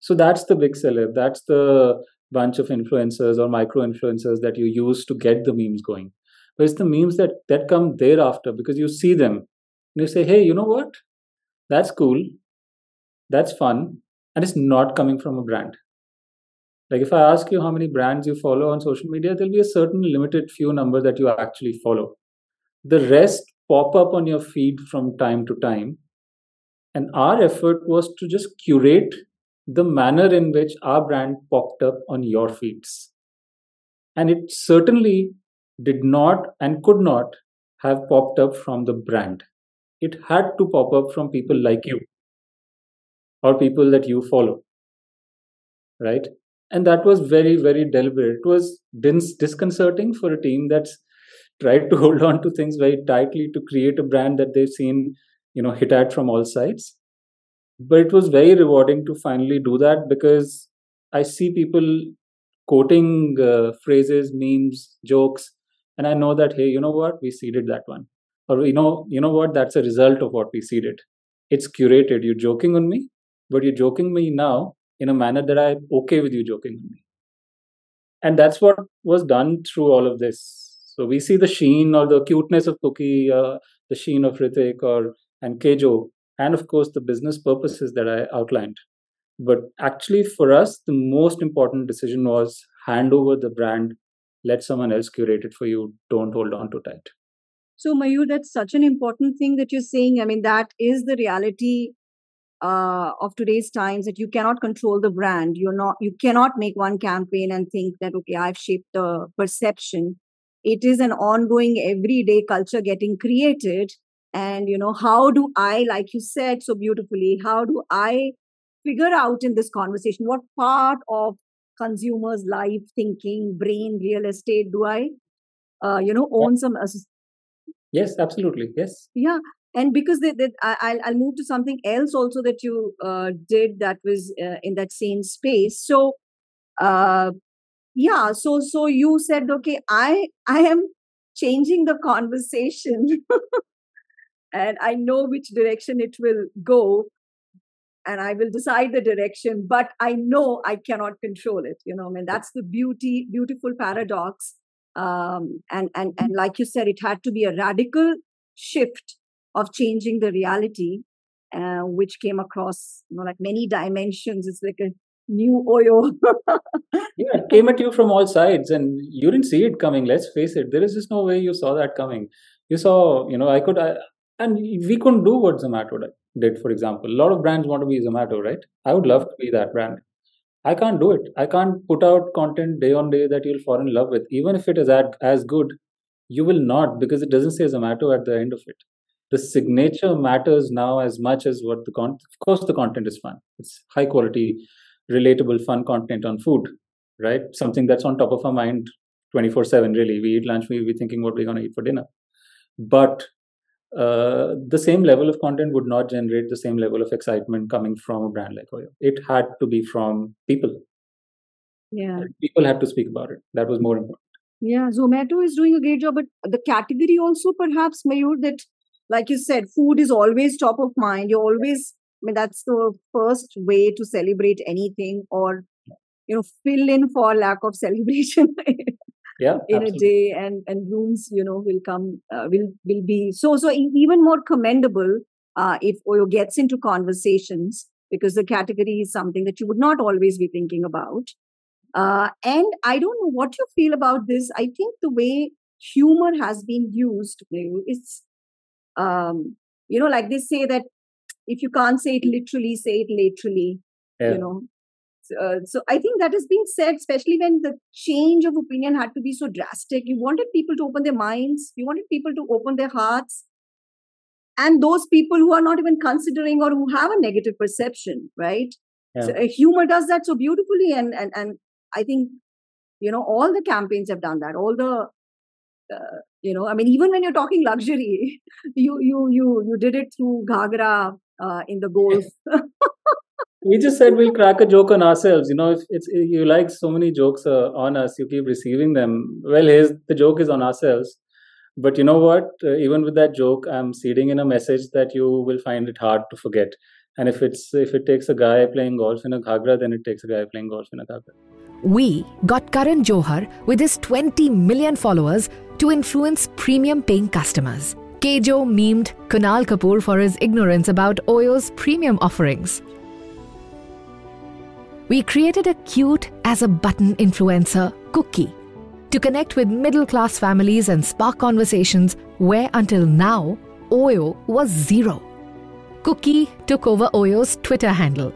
So that's the big celeb. That's the bunch of influencers or micro influencers that you use to get the memes going. But it's the memes that that come thereafter because you see them and you say, hey, you know what? That's cool. That's fun. And it's not coming from a brand. Like if I ask you how many brands you follow on social media, there'll be a certain limited few numbers that you actually follow. The rest pop up on your feed from time to time. And our effort was to just curate the manner in which our brand popped up on your feeds. And it certainly did not and could not have popped up from the brand. It had to pop up from people like you or people that you follow. Right? And that was very, very deliberate. It was disconcerting for a team that's tried to hold on to things very tightly to create a brand that they've seen, you know, hit at from all sides. But it was very rewarding to finally do that because I see people quoting uh, phrases, memes, jokes, and I know that hey, you know what, we seeded that one, or you know, you know what, that's a result of what we seeded. It's curated. You're joking on me, but you're joking me now in a manner that I'm okay with you joking on me. And that's what was done through all of this so we see the sheen or the cuteness of Cookie, uh, the sheen of Hrithik or and KJo, and of course the business purposes that I outlined. But actually, for us, the most important decision was hand over the brand, let someone else curate it for you. Don't hold on too tight. So, Mayur, that's such an important thing that you're saying. I mean, that is the reality uh, of today's times that you cannot control the brand. You're not. You cannot make one campaign and think that okay, I've shaped the perception it is an ongoing everyday culture getting created and you know how do i like you said so beautifully how do i figure out in this conversation what part of consumers life thinking brain real estate do i uh, you know own some yes absolutely yes. Yeah and because they, they, I, I'll move to something else also that you uh, did that was uh, in that same space. So uh, yeah so so you said okay i i am changing the conversation and i know which direction it will go and i will decide the direction but i know i cannot control it you know i mean that's the beauty beautiful paradox um, and and and like you said it had to be a radical shift of changing the reality uh, which came across you know like many dimensions it's like a new Oyo. yeah, it came at you from all sides and you didn't see it coming. Let's face it. There is just no way you saw that coming. You saw, you know, I could, I, and we couldn't do what Zomato did, for example. A lot of brands want to be Zomato, right? I would love to be that brand. I can't do it. I can't put out content day on day that you'll fall in love with. Even if it is at, as good, you will not because it doesn't say Zomato at the end of it. The signature matters now as much as what the content. Of course, the content is fun. It's high quality relatable, fun content on food, right? Something that's on top of our mind 24 7, really. We eat lunch, we be thinking what we're going to eat for dinner. But uh, the same level of content would not generate the same level of excitement coming from a brand like Oyo. It had to be from people. Yeah. People had to speak about it. That was more important. Yeah, Zomato is doing a great job, but the category also, perhaps, Mayur, that, like you said, food is always top of mind. You're always I mean, that's the first way to celebrate anything or, you know, fill in for lack of celebration. Yeah in absolutely. a day and and rooms you know will come uh, will will be so so even more commendable uh, if oyo gets into conversations because the category is something that you would not always be thinking about uh, and i don't know what you feel about this i think the way humor has been used it's, um, you know like they say that if you can't say it literally, say it literally. Yeah. You know. So, uh, so I think that is being said, especially when the change of opinion had to be so drastic. You wanted people to open their minds. You wanted people to open their hearts. And those people who are not even considering or who have a negative perception, right? Yeah. So uh, humor does that so beautifully, and and and I think you know all the campaigns have done that. All the uh, you know, I mean, even when you're talking luxury, you you you you did it through Ghagra uh, in the Golf. we just said we'll crack a joke on ourselves. You know, if it's if you like so many jokes uh, on us, you keep receiving them. Well, here's the joke is on ourselves. But you know what? Uh, even with that joke, I'm seeding in a message that you will find it hard to forget. And if it's if it takes a guy playing golf in a ghagra, then it takes a guy playing golf in a ghagra. We got Karan Johar with his 20 million followers to influence premium paying customers. KJo memed Kunal Kapoor for his ignorance about Oyo's premium offerings. We created a cute as a button influencer, Cookie, to connect with middle class families and spark conversations where until now, Oyo was zero. Cookie took over Oyo's Twitter handle.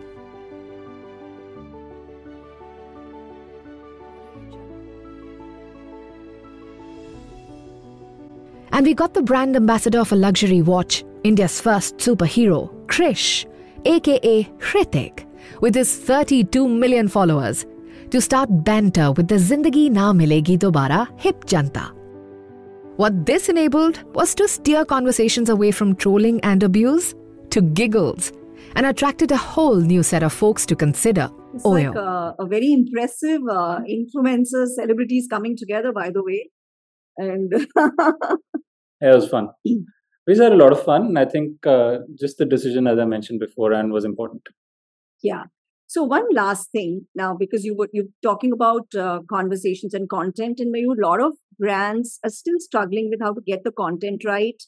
And we got the brand ambassador for luxury watch, India's first superhero, Krrish, aka Hrithik, with his 32 million followers, to start banter with the Zindagi Na Milegi Dobara hip janta. What this enabled was to steer conversations away from trolling and abuse to giggles and attracted a whole new set of folks to consider It's Oyo. like a, a very impressive uh, influencers, celebrities coming together, by the way. And Yeah, it was fun. We just had a lot of fun. I think uh, just the decision, as I mentioned before, and was important. Yeah. So one last thing now, because you were you're talking about uh, conversations and content, and maybe a lot of brands are still struggling with how to get the content right,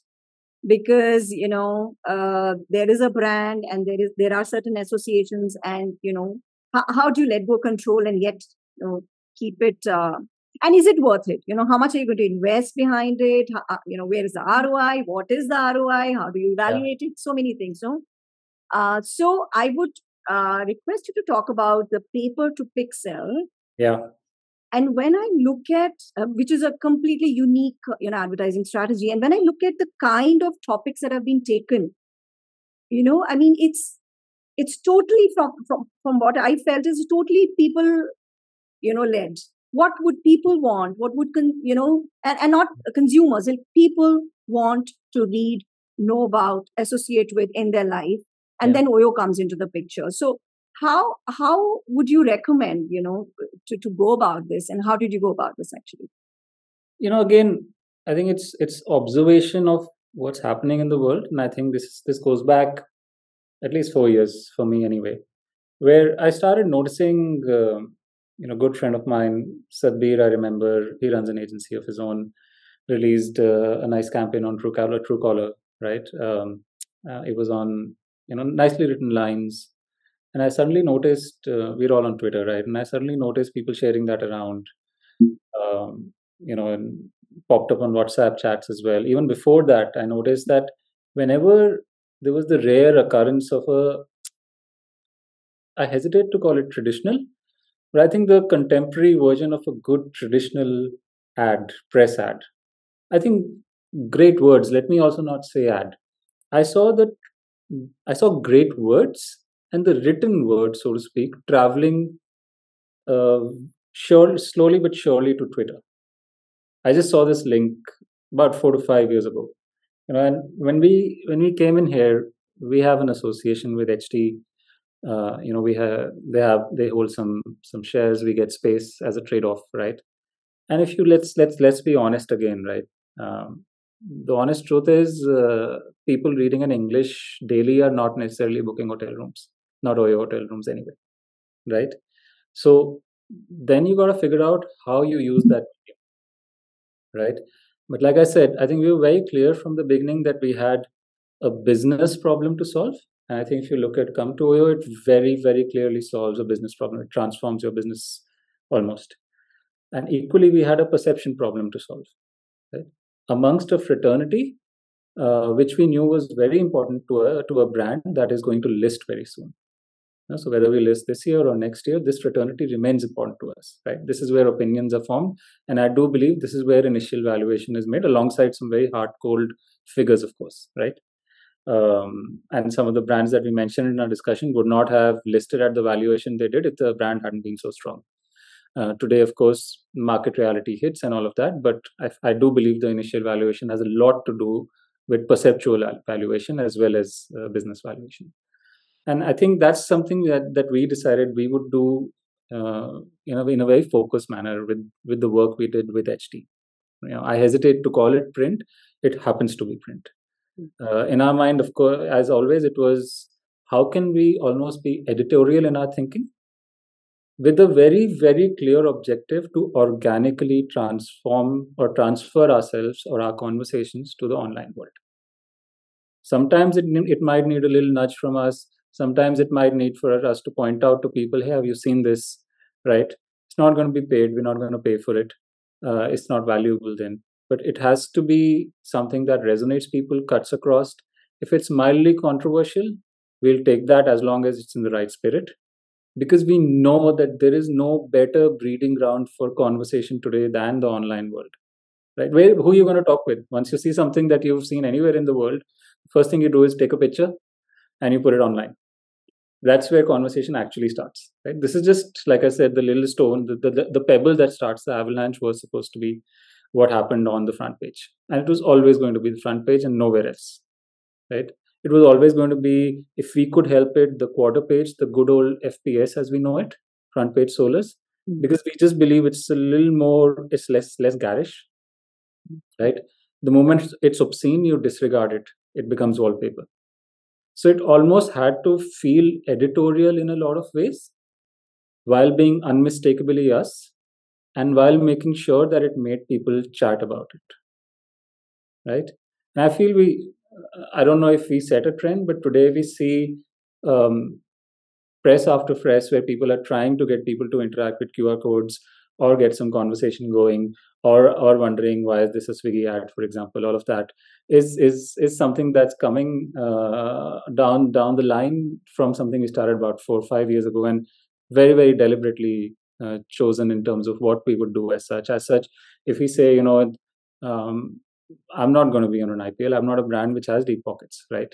because you know uh, there is a brand and there is there are certain associations, and you know how, how do you let go control and yet you know keep it uh, and is it worth it? You know how much are you going to invest behind it? How- uh, you know where is the roi what is the roi how do you evaluate it? So many things no uh, so i would uh, request you to talk about the paper to pixel. Yeah. and when i look at uh, which is a completely unique uh, you know advertising strategy and when i look at the kind of topics that have been taken you know i mean it's it's totally from from from what i felt is totally people you know led. What would people want? What would con- you know and, and not consumers like people want to read know about associate with in their life and Yeah. then oyo comes into the picture so how how would you recommend you know to, to go about this and how did you go about this actually You know, again, I think it's it's observation of what's happening in the world, and I think this this goes back at least four years for me anyway, where I started noticing. um you know, good friend of mine, Sadbir, I remember he runs an agency of his own, released uh, a nice campaign on Truecaller, Truecaller, right? Um, uh, it was on, you know, nicely written lines. And I suddenly noticed, uh, we're all on Twitter, right? And I suddenly noticed people sharing that around, um, you know, and popped up on WhatsApp chats as well. Even before that, I noticed that whenever there was the rare occurrence of a, I hesitate to call it traditional, but I think the contemporary version of a good traditional ad, press ad. I think great words. Let me also not say ad. I saw that I saw great words and the written word, so to speak, traveling uh, sure, slowly but surely to Twitter. I just saw this link about four to five years ago. You know, and when we when we came in here, we have an association with HT uh, you know we have they have they hold some some shares we get space as a trade off right and if you let's let's let's be honest again right um, the honest truth is uh, people reading in english daily are not necessarily booking hotel rooms not oyo hotel rooms anyway right so then you got to figure out how you use that right but like i said i think we were very clear from the beginning that we had a business problem to solve and I think if you look at Come to Oyo, it very, very clearly solves a business problem. It transforms your business almost. And equally, we had a perception problem to solve. Right? Amongst a fraternity, uh, which we knew was very important to a, to a brand that is going to list very soon. So whether we list this year or next year, this fraternity remains important to us. Right? This is where opinions are formed, and I do believe this is where initial valuation is made, alongside some very hard, cold figures, of course. Right? um, and some of the brands that we mentioned in our discussion would not have listed at the valuation they did if the brand hadn't been so strong. Uh, today, of course, market reality hits and all of that, but I, I, do believe the initial valuation has a lot to do with perceptual valuation as well as uh, business valuation. And I think that's something that, that we decided we would do uh, you know, in a very focused manner with, with the work we did with HT. You know, I hesitate to call it print. It happens to be print. Uh, in our mind, of course, as always, it was how can we almost be editorial in our thinking with a very, very clear objective to organically transform or transfer ourselves or our conversations to the online world. Sometimes it, it might need a little nudge from us. Sometimes it might need for us to point out to people, hey, have you seen this? Right? It's not going to be paid. We're not going to pay for it. Uh, it's not valuable then but it has to be something that resonates people, cuts across. If it's mildly controversial, we'll take that as long as it's in the right spirit. Because we know that there is no better breeding ground for conversation today than the online world. Right? Where who are you going to talk with? Once you see something that you've seen anywhere in the world, first thing you do is take a picture and you put it online. That's where conversation actually starts. Right? This is just like I said, the little stone, the, the, the pebble that starts the avalanche was supposed to be what happened on the front page and it was always going to be the front page and nowhere else right it was always going to be if we could help it the quarter page the good old fps as we know it front page solus mm-hmm. because we just believe it's a little more it's less less garish right? The moment it's obscene you disregard it. It becomes wallpaper. So it almost had to feel editorial in a lot of ways while being unmistakably us and while making sure that it made people chat about it right? And i feel we i don't know if we set a trend but today we see um, press after press where people are trying to get people to interact with qr codes or get some conversation going or or wondering why is this a swiggy ad for example all of that is is is something that's coming uh, down down the line from something we started about four or five years ago and very very deliberately uh, chosen in terms of what we would do as such. As such, if we say, you know, um, I'm not going to be on an IPL, I'm not a brand which has deep pockets, right?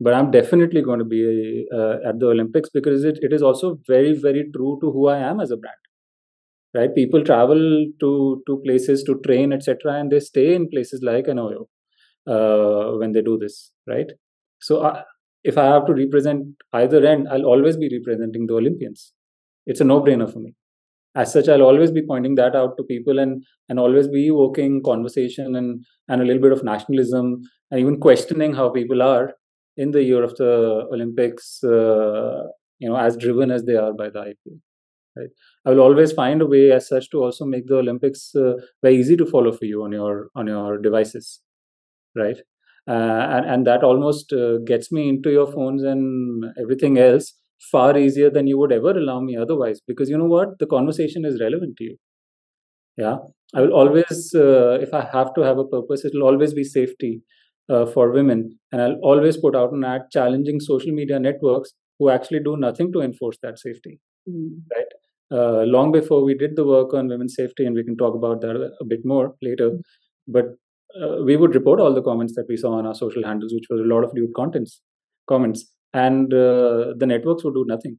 But I'm definitely going to be uh, at the Olympics because it, it is also very, very true to who I am as a brand. Right? People travel to to places to train, etc., and they stay in places like an Oyo uh, when they do this, right? So uh, if I have to represent either end, I'll always be representing the Olympians. It's a no-brainer for me as such i'll always be pointing that out to people and and always be evoking conversation and and a little bit of nationalism and even questioning how people are in the year of the olympics uh, you know as driven as they are by the ipl right? I will always find a way as such to also make the olympics uh, very easy to follow for you on your on your devices right? Uh, and and that almost uh, gets me into your phones and everything else far easier than you would ever allow me otherwise because you know what? The conversation is relevant to you. Yeah? I will always uh, if i have to have a purpose it will always be safety uh, for women. And i'll always put out an ad challenging social media networks who actually do nothing to enforce that safety mm. right? Uh, long before we did the work on women's safety and we can talk about that a bit more later mm. but uh, we would report all the comments that we saw on our social handles which was a lot of lewd contents comments and uh, the networks would do nothing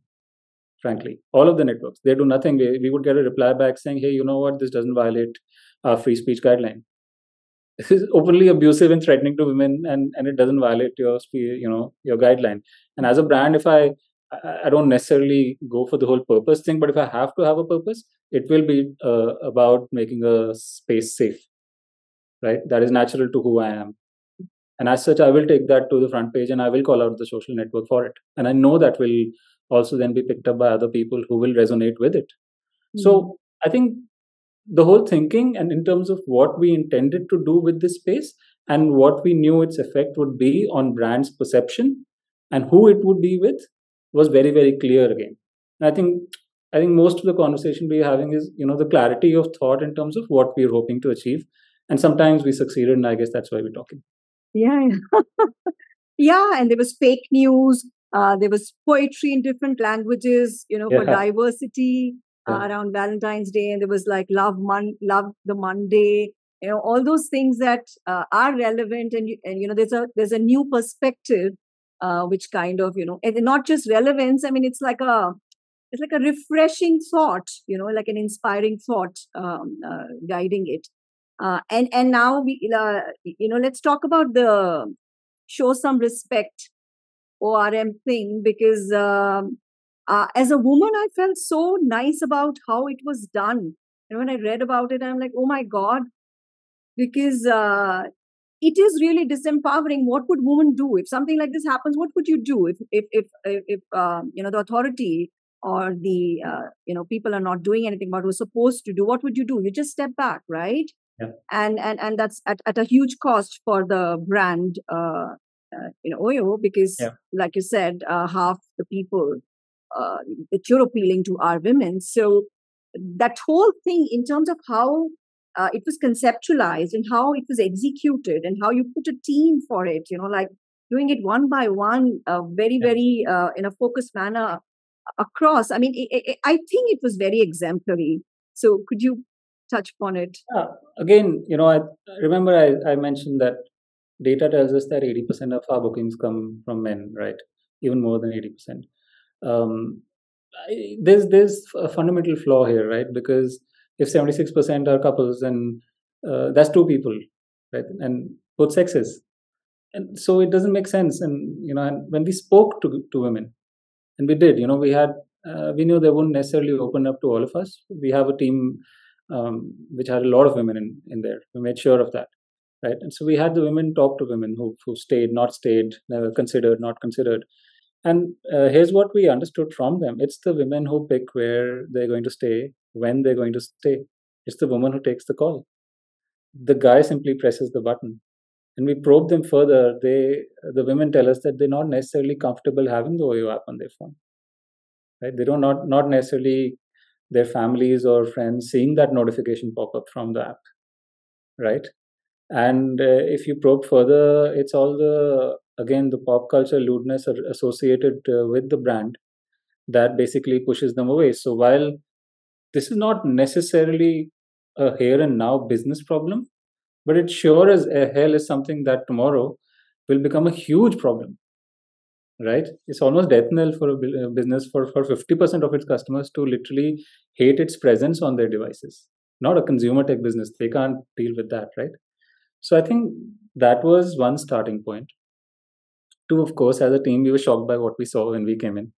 frankly. All of the networks. They do nothing. We, we would get a reply back saying hey you know what? This doesn't violate our free speech guideline. This is openly abusive and threatening to women and and it doesn't violate your you know your guideline. And as a brand if i i don't necessarily go for the whole purpose thing but if i have to have a purpose it will be uh, about making a space safe. Right? That is natural to who i am and as such i will take that to the front page and i will call out the social network for it. And i know that will also then be picked up by other people who will resonate with it. Mm-hmm. so i think the whole thinking and in terms of what we intended to do with this space and what we knew its effect would be on brands perception and who it would be with was very very clear again. And i think i think most of the conversation we're having is you know the clarity of thought in terms of what we're hoping to achieve. And sometimes we succeeded and i guess that's why we're talking yeah yeah. And there was fake news uh, there was poetry in different languages you know yeah. for diversity uh, around valentine's day and there was like love mon love the monday you know all those things that uh, are relevant and you, and you know there's a there's a new perspective uh, which kind of you know and not just relevance i mean it's like a it's like a refreshing thought you know like an inspiring thought um, uh, guiding it uh, and and now we uh, you know let's talk about the show some respect orm thing because um, uh, as a woman i felt so nice about how it was done. And when i read about it i'm like oh my god because uh, it is really disempowering. What would women do? If something like this happens what would you do? If if if if, um, you know the authority or the uh, you know people are not doing anything what we're supposed to do what would you do? You just step back right yeah. and and and that's at, at a huge cost for the brand uh, uh, you know oyo because yeah. like you said uh, half the people uh, that you're appealing to are women so that whole thing in terms of how uh, it was conceptualized and how it was executed and how you put a team for it you know like doing it one by one uh, very Yeah. very uh, in a focused manner across i mean i i i think it was very exemplary so could you touch upon it Yeah. Again, you know, I remember I, I mentioned that data tells us that 80% of our bookings come from men, right? Even more than 80%. Um, I, there's there's a fundamental flaw here, right? Because if 76% are couples, then uh, that's two people, right? And both sexes. And so it doesn't make sense. And, you know, and when we spoke to, to women, and we did, you know, we had, uh, we knew they wouldn't necessarily open up to all of us. We have a team um, which had a lot of women in, in there. We made sure of that, right? And so we had the women talk to women who, who stayed, not stayed, uh, considered, not considered. And uh, here's what we understood from them it's the women who pick where they're going to stay, when they're going to stay. It's the woman who takes the call. The guy simply presses the button. And we probe them further. They, the women tell us that they're not necessarily comfortable having the OYO app on their phone. Right? They don't not not necessarily their families or friends seeing that notification pop up from the app, right? And uh, if you probe further, it's all the again the pop culture lewdness associated uh, with the brand that basically pushes them away. So while this is not necessarily a here and now business problem, but it sure as hell is something that tomorrow will become a huge problem right? It's almost death knell for a uh, business for for 50% of its customers to literally hate its presence on their devices. Not a consumer tech business. They can't deal with that right? So i think that was one starting point. Two of course as a team we were shocked by what we saw when we came in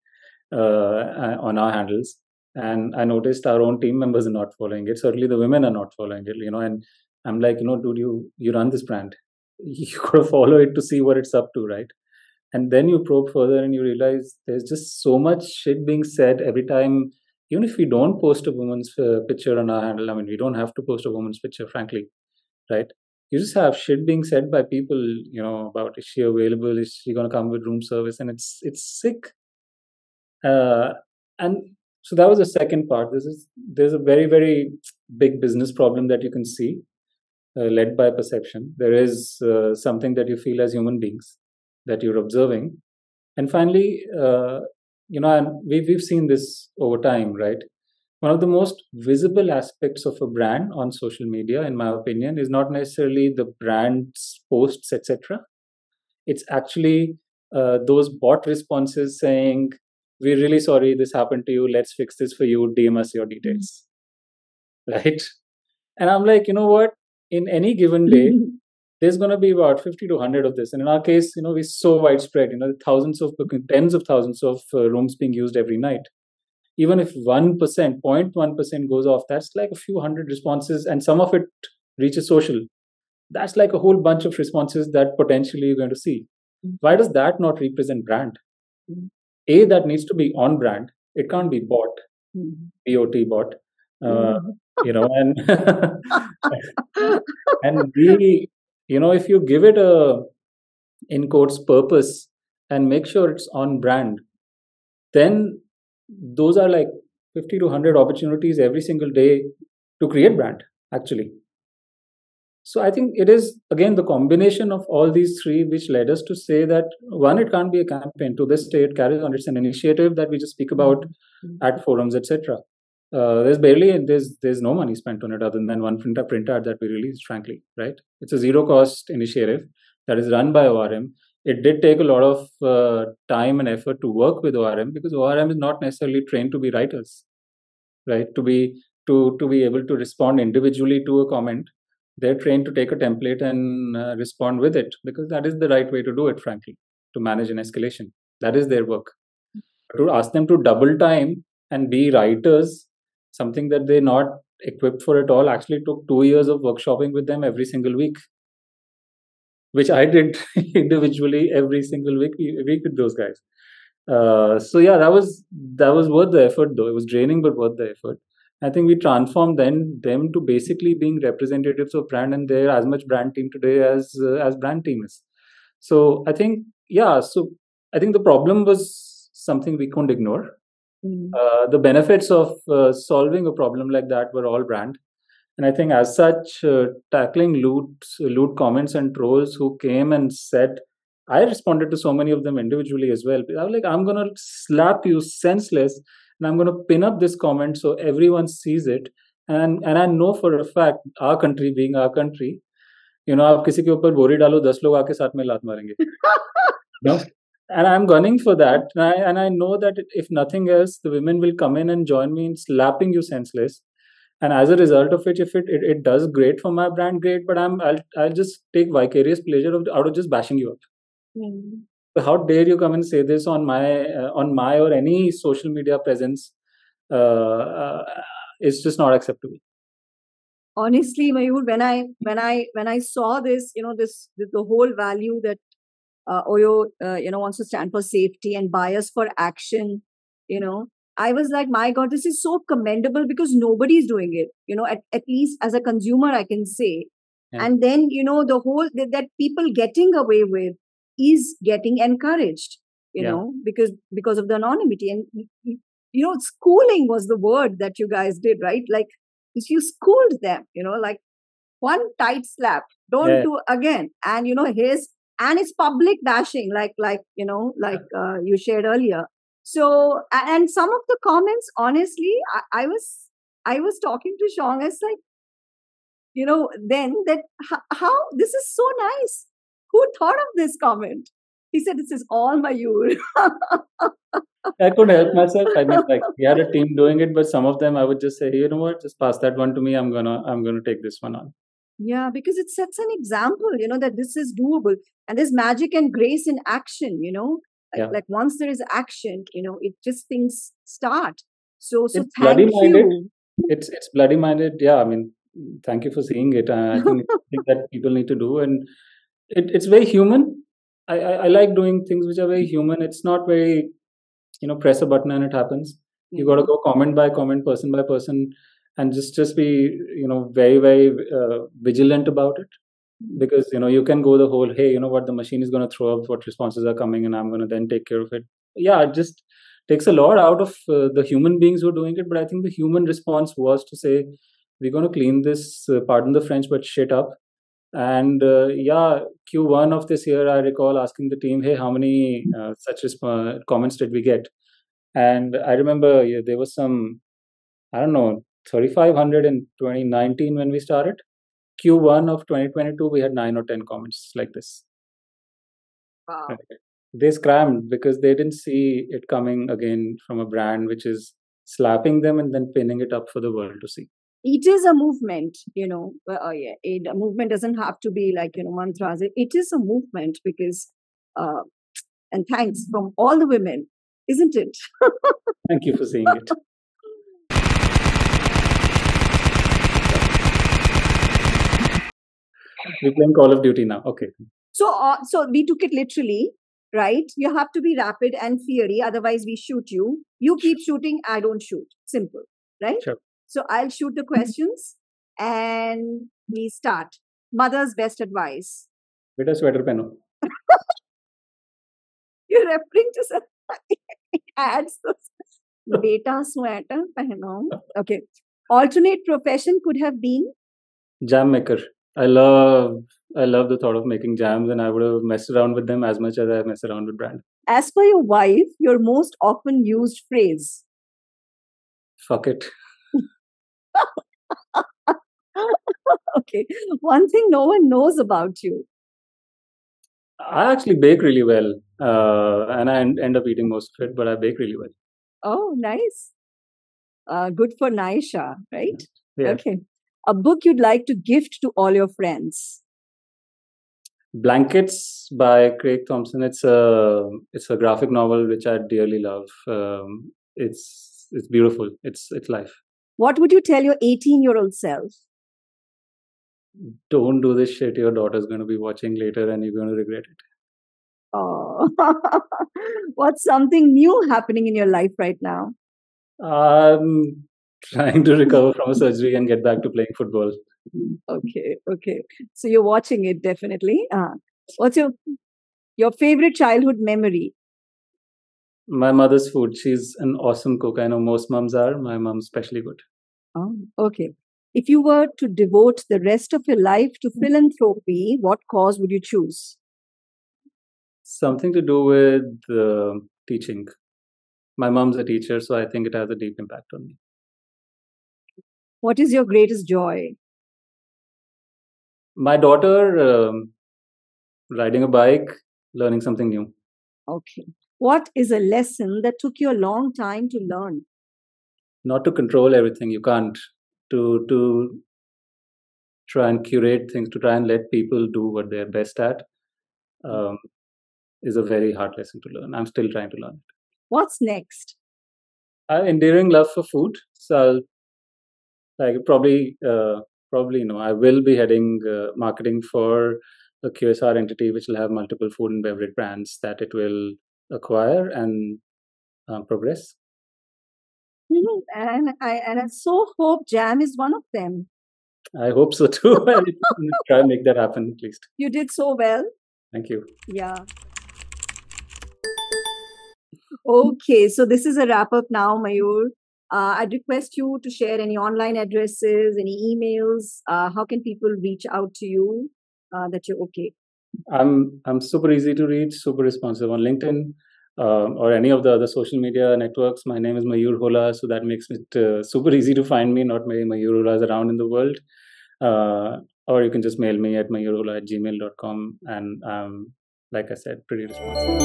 uh, uh, on our handles. And i noticed our own team members are not following it. Certainly the women are not following it you know and i'm like you know dude you you run this brand. You gotta follow it to see what it's up to right and then you probe further and you realize there's just so much shit being said every time. Even if we don't post a woman's uh, picture on our handle i mean we don't have to post a woman's picture frankly right? You just have shit being said by people you know about is she available is she going to come with room service? And it's it's sick. Uh, and so that was the second part. This is there's a very very big business problem that you can see uh, led by perception. There is uh, something that you feel as human beings that you're observing. And finally uh, you know and we've, we've seen this over time right? One of the most visible aspects of a brand on social media in my opinion is not necessarily the brand's posts etc it's actually uh, those bot responses saying we're really sorry this happened to you. Let's fix this for you. Dm us your details. Right? And i'm like you know what? In any given day there's going to be about 50 to 100 of this. And in our case you know we're so widespread you know thousands of tens of thousands of uh, rooms being used every night. Even if 1% 0.1% goes off that's like a few hundred responses and some of it reaches social. That's like a whole bunch of responses that potentially you're going to see. Why does that not represent brand? A that needs to be on brand. It can't be bot bot bot uh, you know and and b you know if you give it a in quotes purpose and make sure it's on brand then those are like 50 to 100 opportunities every single day to create brand actually. So i think it is again the combination of all these three which led us to say that one it can't be a campaign. To this day it carries on. It's an initiative that we just speak about mm-hmm. at forums etc uh, there's barely there's there's no money spent on it other than one print print ad that we released. Frankly, right? It's a zero cost initiative that is run by ORM. It did take a lot of uh, time and effort to work with ORM because ORM is not necessarily trained to be writers, right? To be to to be able to respond individually to a comment, they're trained to take a template and uh, respond with it because that is the right way to do it. Frankly, to manage an escalation, that is their work. To ask them to double time and be writers something that they're not equipped for at all actually took two years of workshopping with them every single week which i did individually every single week week with those guys. Uh, so yeah that was that was worth the effort though. It was draining but worth the effort. I think we transformed then them to basically being representatives of brand and they're as much brand team today as uh, as brand team is. So i think yeah so i think the problem was something we couldn't ignore Mm. Uh, the benefits of uh, solving a problem like that were all brand. And I think, as such, uh, tackling loot, loot comments and trolls who came and said, I responded to so many of them individually as well. I was like, I'm going to slap you senseless and I'm going to pin up this comment so everyone sees it. And, and I know for a fact, our country being our country, you know, आप किसी के ऊपर बोरी डालो दस लोग आके साथ में लात मारेंगे no? and I'm gunning for that. And I, and I know that if nothing else, the women will come in and join me in slapping you senseless. And as a result of it, if it, it, it does great for my brand, great. But I'm I'll I'll just take vicarious pleasure of, out of just bashing you up. Mm. So how dare you come and say this on my uh, on my or any social media presence? Uh, uh, it's just not acceptable honestly mayur when i when i when i saw this you know this, this the whole value that uh, Oyo, uh, you know, wants to stand for safety and bias for action. You know, I was like, my God, this is so commendable because nobody's doing it. You know, at, at least as a consumer, I can say. Yeah. And then, you know, the whole that, that, people getting away with is getting encouraged. You yeah. know, because because of the anonymity and you know, schooling was the word that you guys did, right? Like you schooled them. You know, like one tight slap, don't yeah. do again. And you know, his and it's public bashing like like you know like uh, you shared earlier so and some of the comments honestly i, I was i was talking to Shong as like you know then that how, how this is so nice who thought of this comment he said this is all my you I couldn't help myself. I mean, like we had a team doing it, but some of them I would just say, hey, you know what, just pass that one to me. I'm gonna, I'm gonna take this one on. Yeah, because it sets an example, you know, that this is doable. And there's magic and grace in action, you know. Yeah. Like, like once there is action, you know, it just things start. So so it's thank you. It's it's bloody minded. Yeah, I mean, thank you for seeing it. Uh, I think, think that people need to do, and it, it's very human. I, I, I like doing things which are very human. It's not very, you know, press a button and it happens. You got to mm-hmm. go comment by comment, person by person and just just be you know very very uh, vigilant about it. Because you know you can go the whole hey you know what? The machine is going to throw up. What responses are coming and i'm going to then take care of it. Yeah it just takes a lot out of uh, the human beings who are doing it but i think the human response was to say we're going to clean this uh, pardon the french but shit up. And uh, yeah q1 of this year i recall asking the team hey how many uh, such resp- comments did we get? And i remember yeah, there was some i don't know 3500 in 2019 when we started. Q1 of 2022, we had nine or 10 comments like this. Wow. They scrammed because they didn't see it coming again from a brand which is slapping them and then pinning it up for the world to see. It is a movement, you know. Uh, yeah, it, a movement doesn't have to be like, you know, mantras. It, it is a movement because, uh, and thanks from all the women, isn't it? Thank you for saying it. We're playing Call of Duty now. Okay. So, uh, so we took it literally, right? You have to be rapid and fiery, otherwise we shoot you. You keep shooting, I don't shoot. Simple, right? Sure. So I'll shoot the questions, and we start. Mother's best advice. Beta sweater pehno. You're referring to some ads. Beta sweater pehno. Okay. Alternate profession could have been jam maker. I love I love the thought of making jams, and I would have messed around with them as much as I mess around with brand. As for your wife, your most often used phrase? Fuck it. okay. One thing no one knows about you. I actually bake really well, uh, and I end up eating most of it, but I bake really well. Oh, nice. Uh, good for Naisha, right? Yeah. Okay. A book you'd like to gift to all your friends. Blankets by Craig Thompson. It's a it's a graphic novel which I dearly love. Um, it's it's beautiful. It's it's life. What would you tell your 18 year old self? Don't do this shit. Your daughter's going to be watching later, and you're going to regret it. Oh, what's something new happening in your life right now? I'm trying to recover from a surgery and get back to playing football. Okay, okay. So you're watching it definitely. Uh, what's your your favorite childhood memory? My mother's food. She's an awesome cook. I know most moms are. My mom's especially good. Oh, okay. If you were to devote the rest of your life to philanthropy, what cause would you choose? Something to do with uh, teaching. My mom's a teacher, so I think it has a deep impact on me. What is your greatest joy? My daughter um, riding a bike, learning something new. Okay. What is a lesson that took you a long time to learn? Not to control everything. You can't. To to try and curate things, to try and let people do what they're best at, um, is a very hard lesson to learn. I'm still trying to learn it. What's next? I have endearing love for food, so I'll like probably uh, probably you know I will be heading uh, marketing for a QSR entity which will have multiple food and beverage brands that it will acquire and uh, progress. Mm-hmm. And I and I so hope Jam is one of them. I hope so too. Try and make that happen at least. You did so well. Thank you. Yeah. Okay, so this is a wrap up now, Mayur. Uh, I'd request you to share any online addresses, any emails. Uh, how can people reach out to you uh, that you're okay? I'm I'm super easy to reach, super responsive on LinkedIn um, or any of the other social media networks. My name is Mayur Hola, so that makes it uh, super easy to find me. Not many Mayur Holas around in the world. Uh, or you can just mail me at mayurhola at gmail.com. And um, like I said, pretty responsive.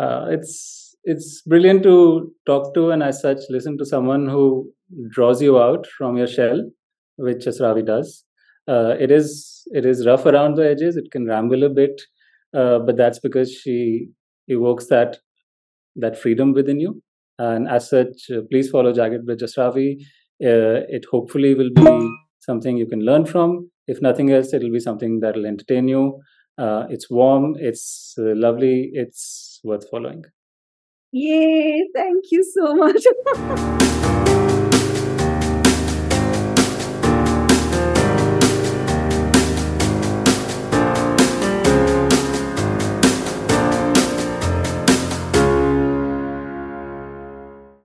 Uh, it's it's brilliant to talk to and as such listen to someone who draws you out from your shell, which Jasravi does. Uh, it is it is rough around the edges. It can ramble a bit, uh, but that's because she evokes that that freedom within you. And as such, uh, please follow Jagged with Jasravi. Uh, it hopefully will be something you can learn from. If nothing else, it'll be something that'll entertain you. Uh, it's warm, it's uh, lovely, it's worth following. Yay! Thank you so much.